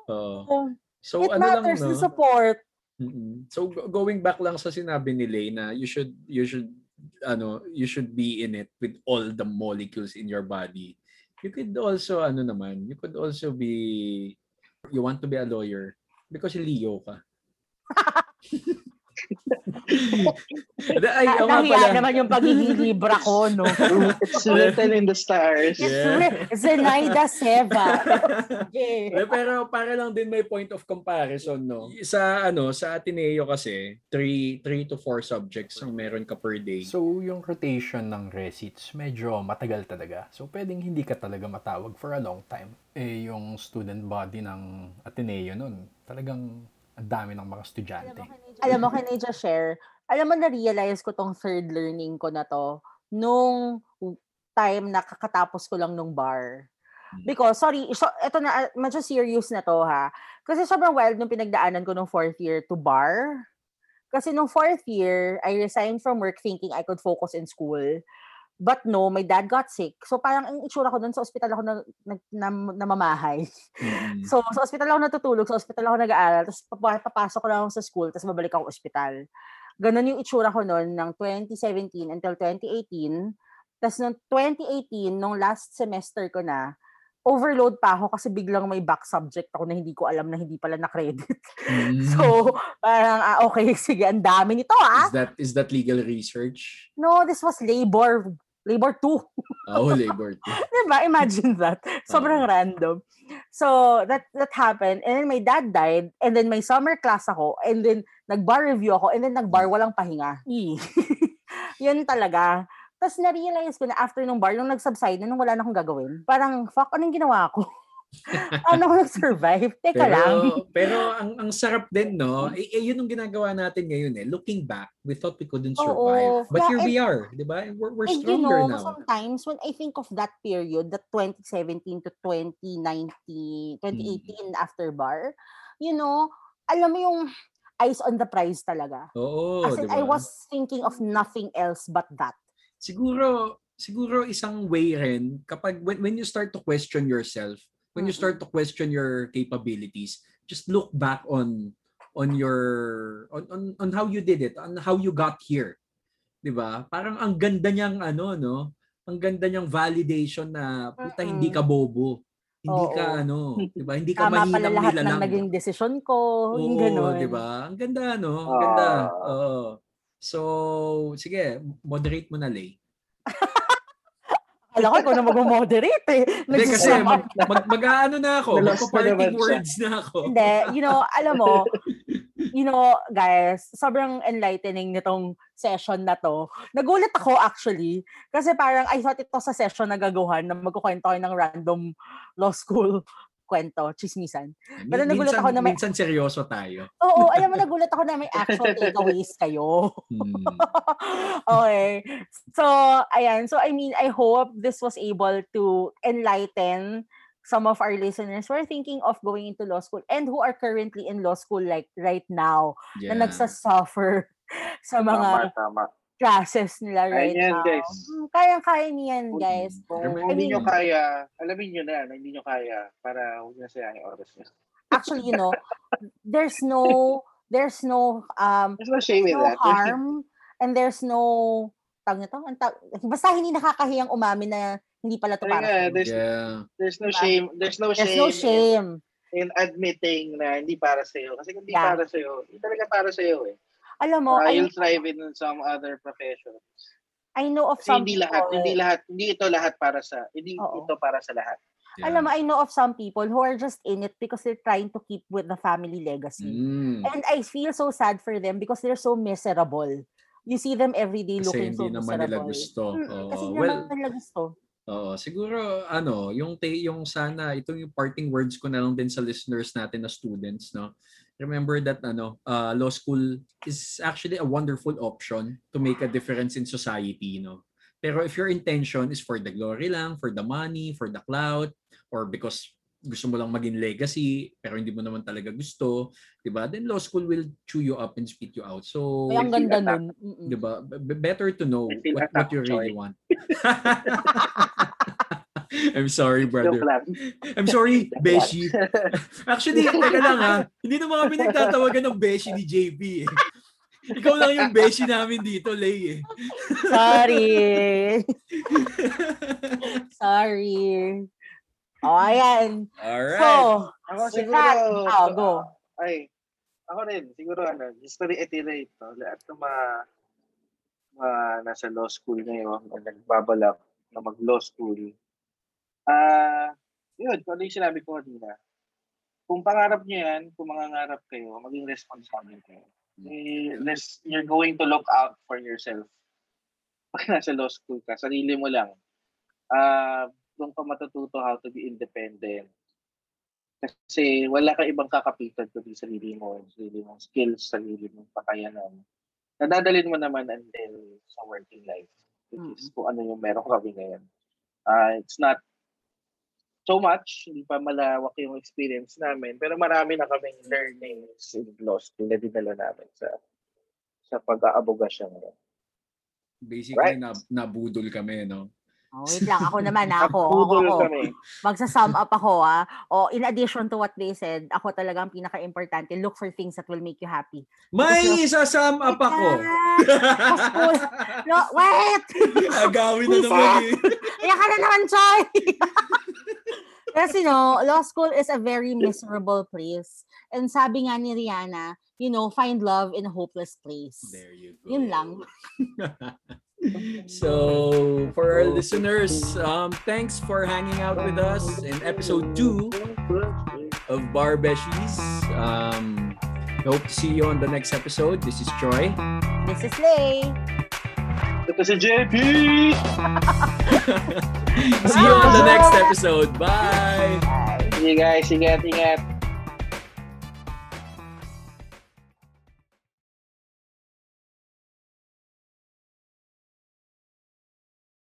Oh. So it ano lang matters no? to support. Mm-mm. So go- going back lang sa sinabi ni Lay na you should you should ano you should be in it with all the molecules in your body. You could also ano naman, you could also be you want to be a lawyer because Leo ka. Ay, Ah, nga Nahiya pala. naman yung pagiging libra ko, no? It's written in the stars. It's Yeah. Zenaida Seva. Okay. Eh, Pero para lang din may point of comparison, no? Sa ano, sa Ateneo kasi, 3 3 to 4 subjects ang meron ka per day. So, yung rotation ng receipts, medyo matagal talaga. So, pwedeng hindi ka talaga matawag for a long time. Eh, yung student body ng Ateneo nun, talagang ang dami ng mga estudyante. Alam mo, can I just share? Alam mo, na-realize ko tong third learning ko na to nung time na kakatapos ko lang nung bar. Because, sorry, so, ito na, ah, medyo serious na to ha. Kasi sobrang wild nung pinagdaanan ko nung fourth year to bar. Kasi nung fourth year, I resigned from work thinking I could focus in school. But no, my dad got sick. So parang ang itsura ko doon sa ospital ako na, na, na, namamahay. Mm-mm. So, sa ospital ako natutulog, sa ospital ako nag-aaral, tapos papa- papasok ko lang ako sa school, tapos babalik ako ospital. Ganon yung itsura ko noon ng 2017 until 2018. Tapos noong 2018, nung last semester ko na, overload pa ako kasi biglang may back subject ako na hindi ko alam na hindi pala na-credit. Mm. So, parang, ah, okay, sige, ang dami nito ah. is that is that legal research? No, this was labor. Labor 2. Oh, labor. too. Diba? Imagine that. Sobrang random. So, that that happened. And then my dad died. And then may summer class ako. And then nag-bar review ako. And then nag-bar walang pahinga. E. Yun talaga. Tapos na-realize ko na after nung bar, nung nag-subside na, nung wala na akong gagawin, parang, fuck, anong ginawa ko? Paano ako nag-survive? Teka pero, lang. pero ang ang sarap din, no? Eh, eh, yun ang ginagawa natin ngayon eh. Looking back, we thought we couldn't Oo. survive. But Yeah, here and- we are, di ba? We're, we're And you stronger know, now. sometimes when I think of that period, the 2017 to 2019, 2018 after bar, you know, alam mo yung eyes on the prize talaga. Oo, As in, di ba? I was thinking of nothing else but that. siguro siguro isang way rin kapag when, when you start to question yourself, when you start to question your capabilities, just look back on on your on on, on how you did it, on how you got here. 'Di ba? Parang ang ganda niyang ano no, ang ganda niyang validation na puta hindi ka bobo. Hindi ka Oo. ano, 'di ba? Hindi ka Tama pala mahinang lahat nilalang. ng naging desisyon ko. yung Oo, ganun. 'di ba? Ang ganda no, ang ganda. Oo. So, sige, moderate mo na, Lay. Alam ko, ikaw na mag-moderate eh. Hindi kasi mag, mag, mag-ano na ako, magpa-parting siya. words na ako. Hindi, you know, alam mo, you know, guys, sobrang enlightening nitong session na to. Nagulat ako actually, kasi parang I thought ito sa session na gagawan na magkukwento ng random law school kwento, chismisan. Pero nagulat minsan, ako na may- minsan seryoso tayo. Oo, alam mo, nagulat ako na may actual takeaways kayo. Hmm. okay. So, ayan. So, I mean, I hope this was able to enlighten some of our listeners who are thinking of going into law school and who are currently in law school like right now Yeah. na nagsasuffer sa mga Tama, tama. Classes nila right Ayan, now. guys. Hmm, Kayang-kaya niyan, guys. Kung hindi nyo mean- kaya, alamin nyo na na hindi nyo kaya para huwag na sayang yung oras nyo. Actually, you know, there's no, there's no, um, There's no shame in no that. harm and there's no tawag nito, ang tawag- basta hindi nakakahiyang umamin na hindi pala to Kaya para sa'yo. there's, yeah. there's no Diba? shame. There's no There's shame, no shame. In, in admitting na hindi para sa'yo. Kasi kung hindi Yeah. para sa'yo, hindi talaga para sa'yo eh. Alam mo, Uh, you'll thrive in some other professions. I know of Kasi some hindi people, lahat, hindi lahat, hindi ito lahat para sa, hindi Oo. ito para sa lahat. yeah. alam mo, I know of some people who are just in it because they're trying to keep with the family legacy. Mm. And I feel so sad for them because they're so miserable. You see them every day Kasi looking hindi so naman nila miserable. gusto. Mm, kasi hindi well, naman nila gusto. Oo, siguro ano, yung te- yung sana ito yung parting words ko na lang din sa listeners natin na students, no. Remember that ano, uh, law school is actually a wonderful option to make a difference in society, no. Pero if your intention is for the glory lang, for the money, for the clout, or because gusto mo lang maging legacy, pero hindi mo naman talaga gusto, 'di ba? Then law school will chew you up and spit you out. So, Kaya ang ganda nun. 'di ba? Better to know what, what you really want. I'm sorry, brother. I'm sorry, Beshi. Actually, teka lang ha. Hindi naman kami nagtatawagan ng Beshi ni JP eh. Ikaw lang yung Beshi namin dito, Lay eh. Sorry. Sorry. Oh, ayan. Alright. So, Ako siguro, that, oh, go. ay, ako rin, siguro ano, just to reiterate, no, lahat ng mga, mga nasa law school ngayon, o nagbabalak na mag-law school, ah, yun, kung ano yung sinabi ko kanina, kung pangarap nyo yan, kung mangangarap kayo, maging responsible kayo. Eh, less, you're going to look out for yourself. Pag nasa law school ka, sarili mo lang. Ah, doon ka matututo how to be independent. Kasi wala ka ibang kakapitan kundi sarili mo, sarili mong skills, sarili mong pakayanan. Nadadalin mo naman until sa working life, which is kung ano yung meron kami ngayon. Uh, it's not so much, hindi pa malawak yung experience namin, pero marami na kaming learnings in law school na dinala namin sa sa pag-aabogasya ngayon. Basically, Right. na, nabudol kami, no? Oh, wait lang. Ako naman, ah. ako. ako, ako. kami. Magsa-sum up ako, ah. O, in addition to what they said, ako talaga ang pinaka-importante, look for things that will make you happy. May isa-sum up ako. No, wait! Agawin na naman eh. Iyak ka na naman, Choy! Kasi no, law school is a very miserable place. And sabi nga ni Rihanna, you know, find love in a hopeless place. There you go. Yun lang. so, for our listeners, um, thanks for hanging out with us in episode two of Bar Beshies. Um, hope to see you on the next episode. This is Troy. This is Lay. Ito si JP! see you on the next episode. Bye. Sige guys, ingat, ingat.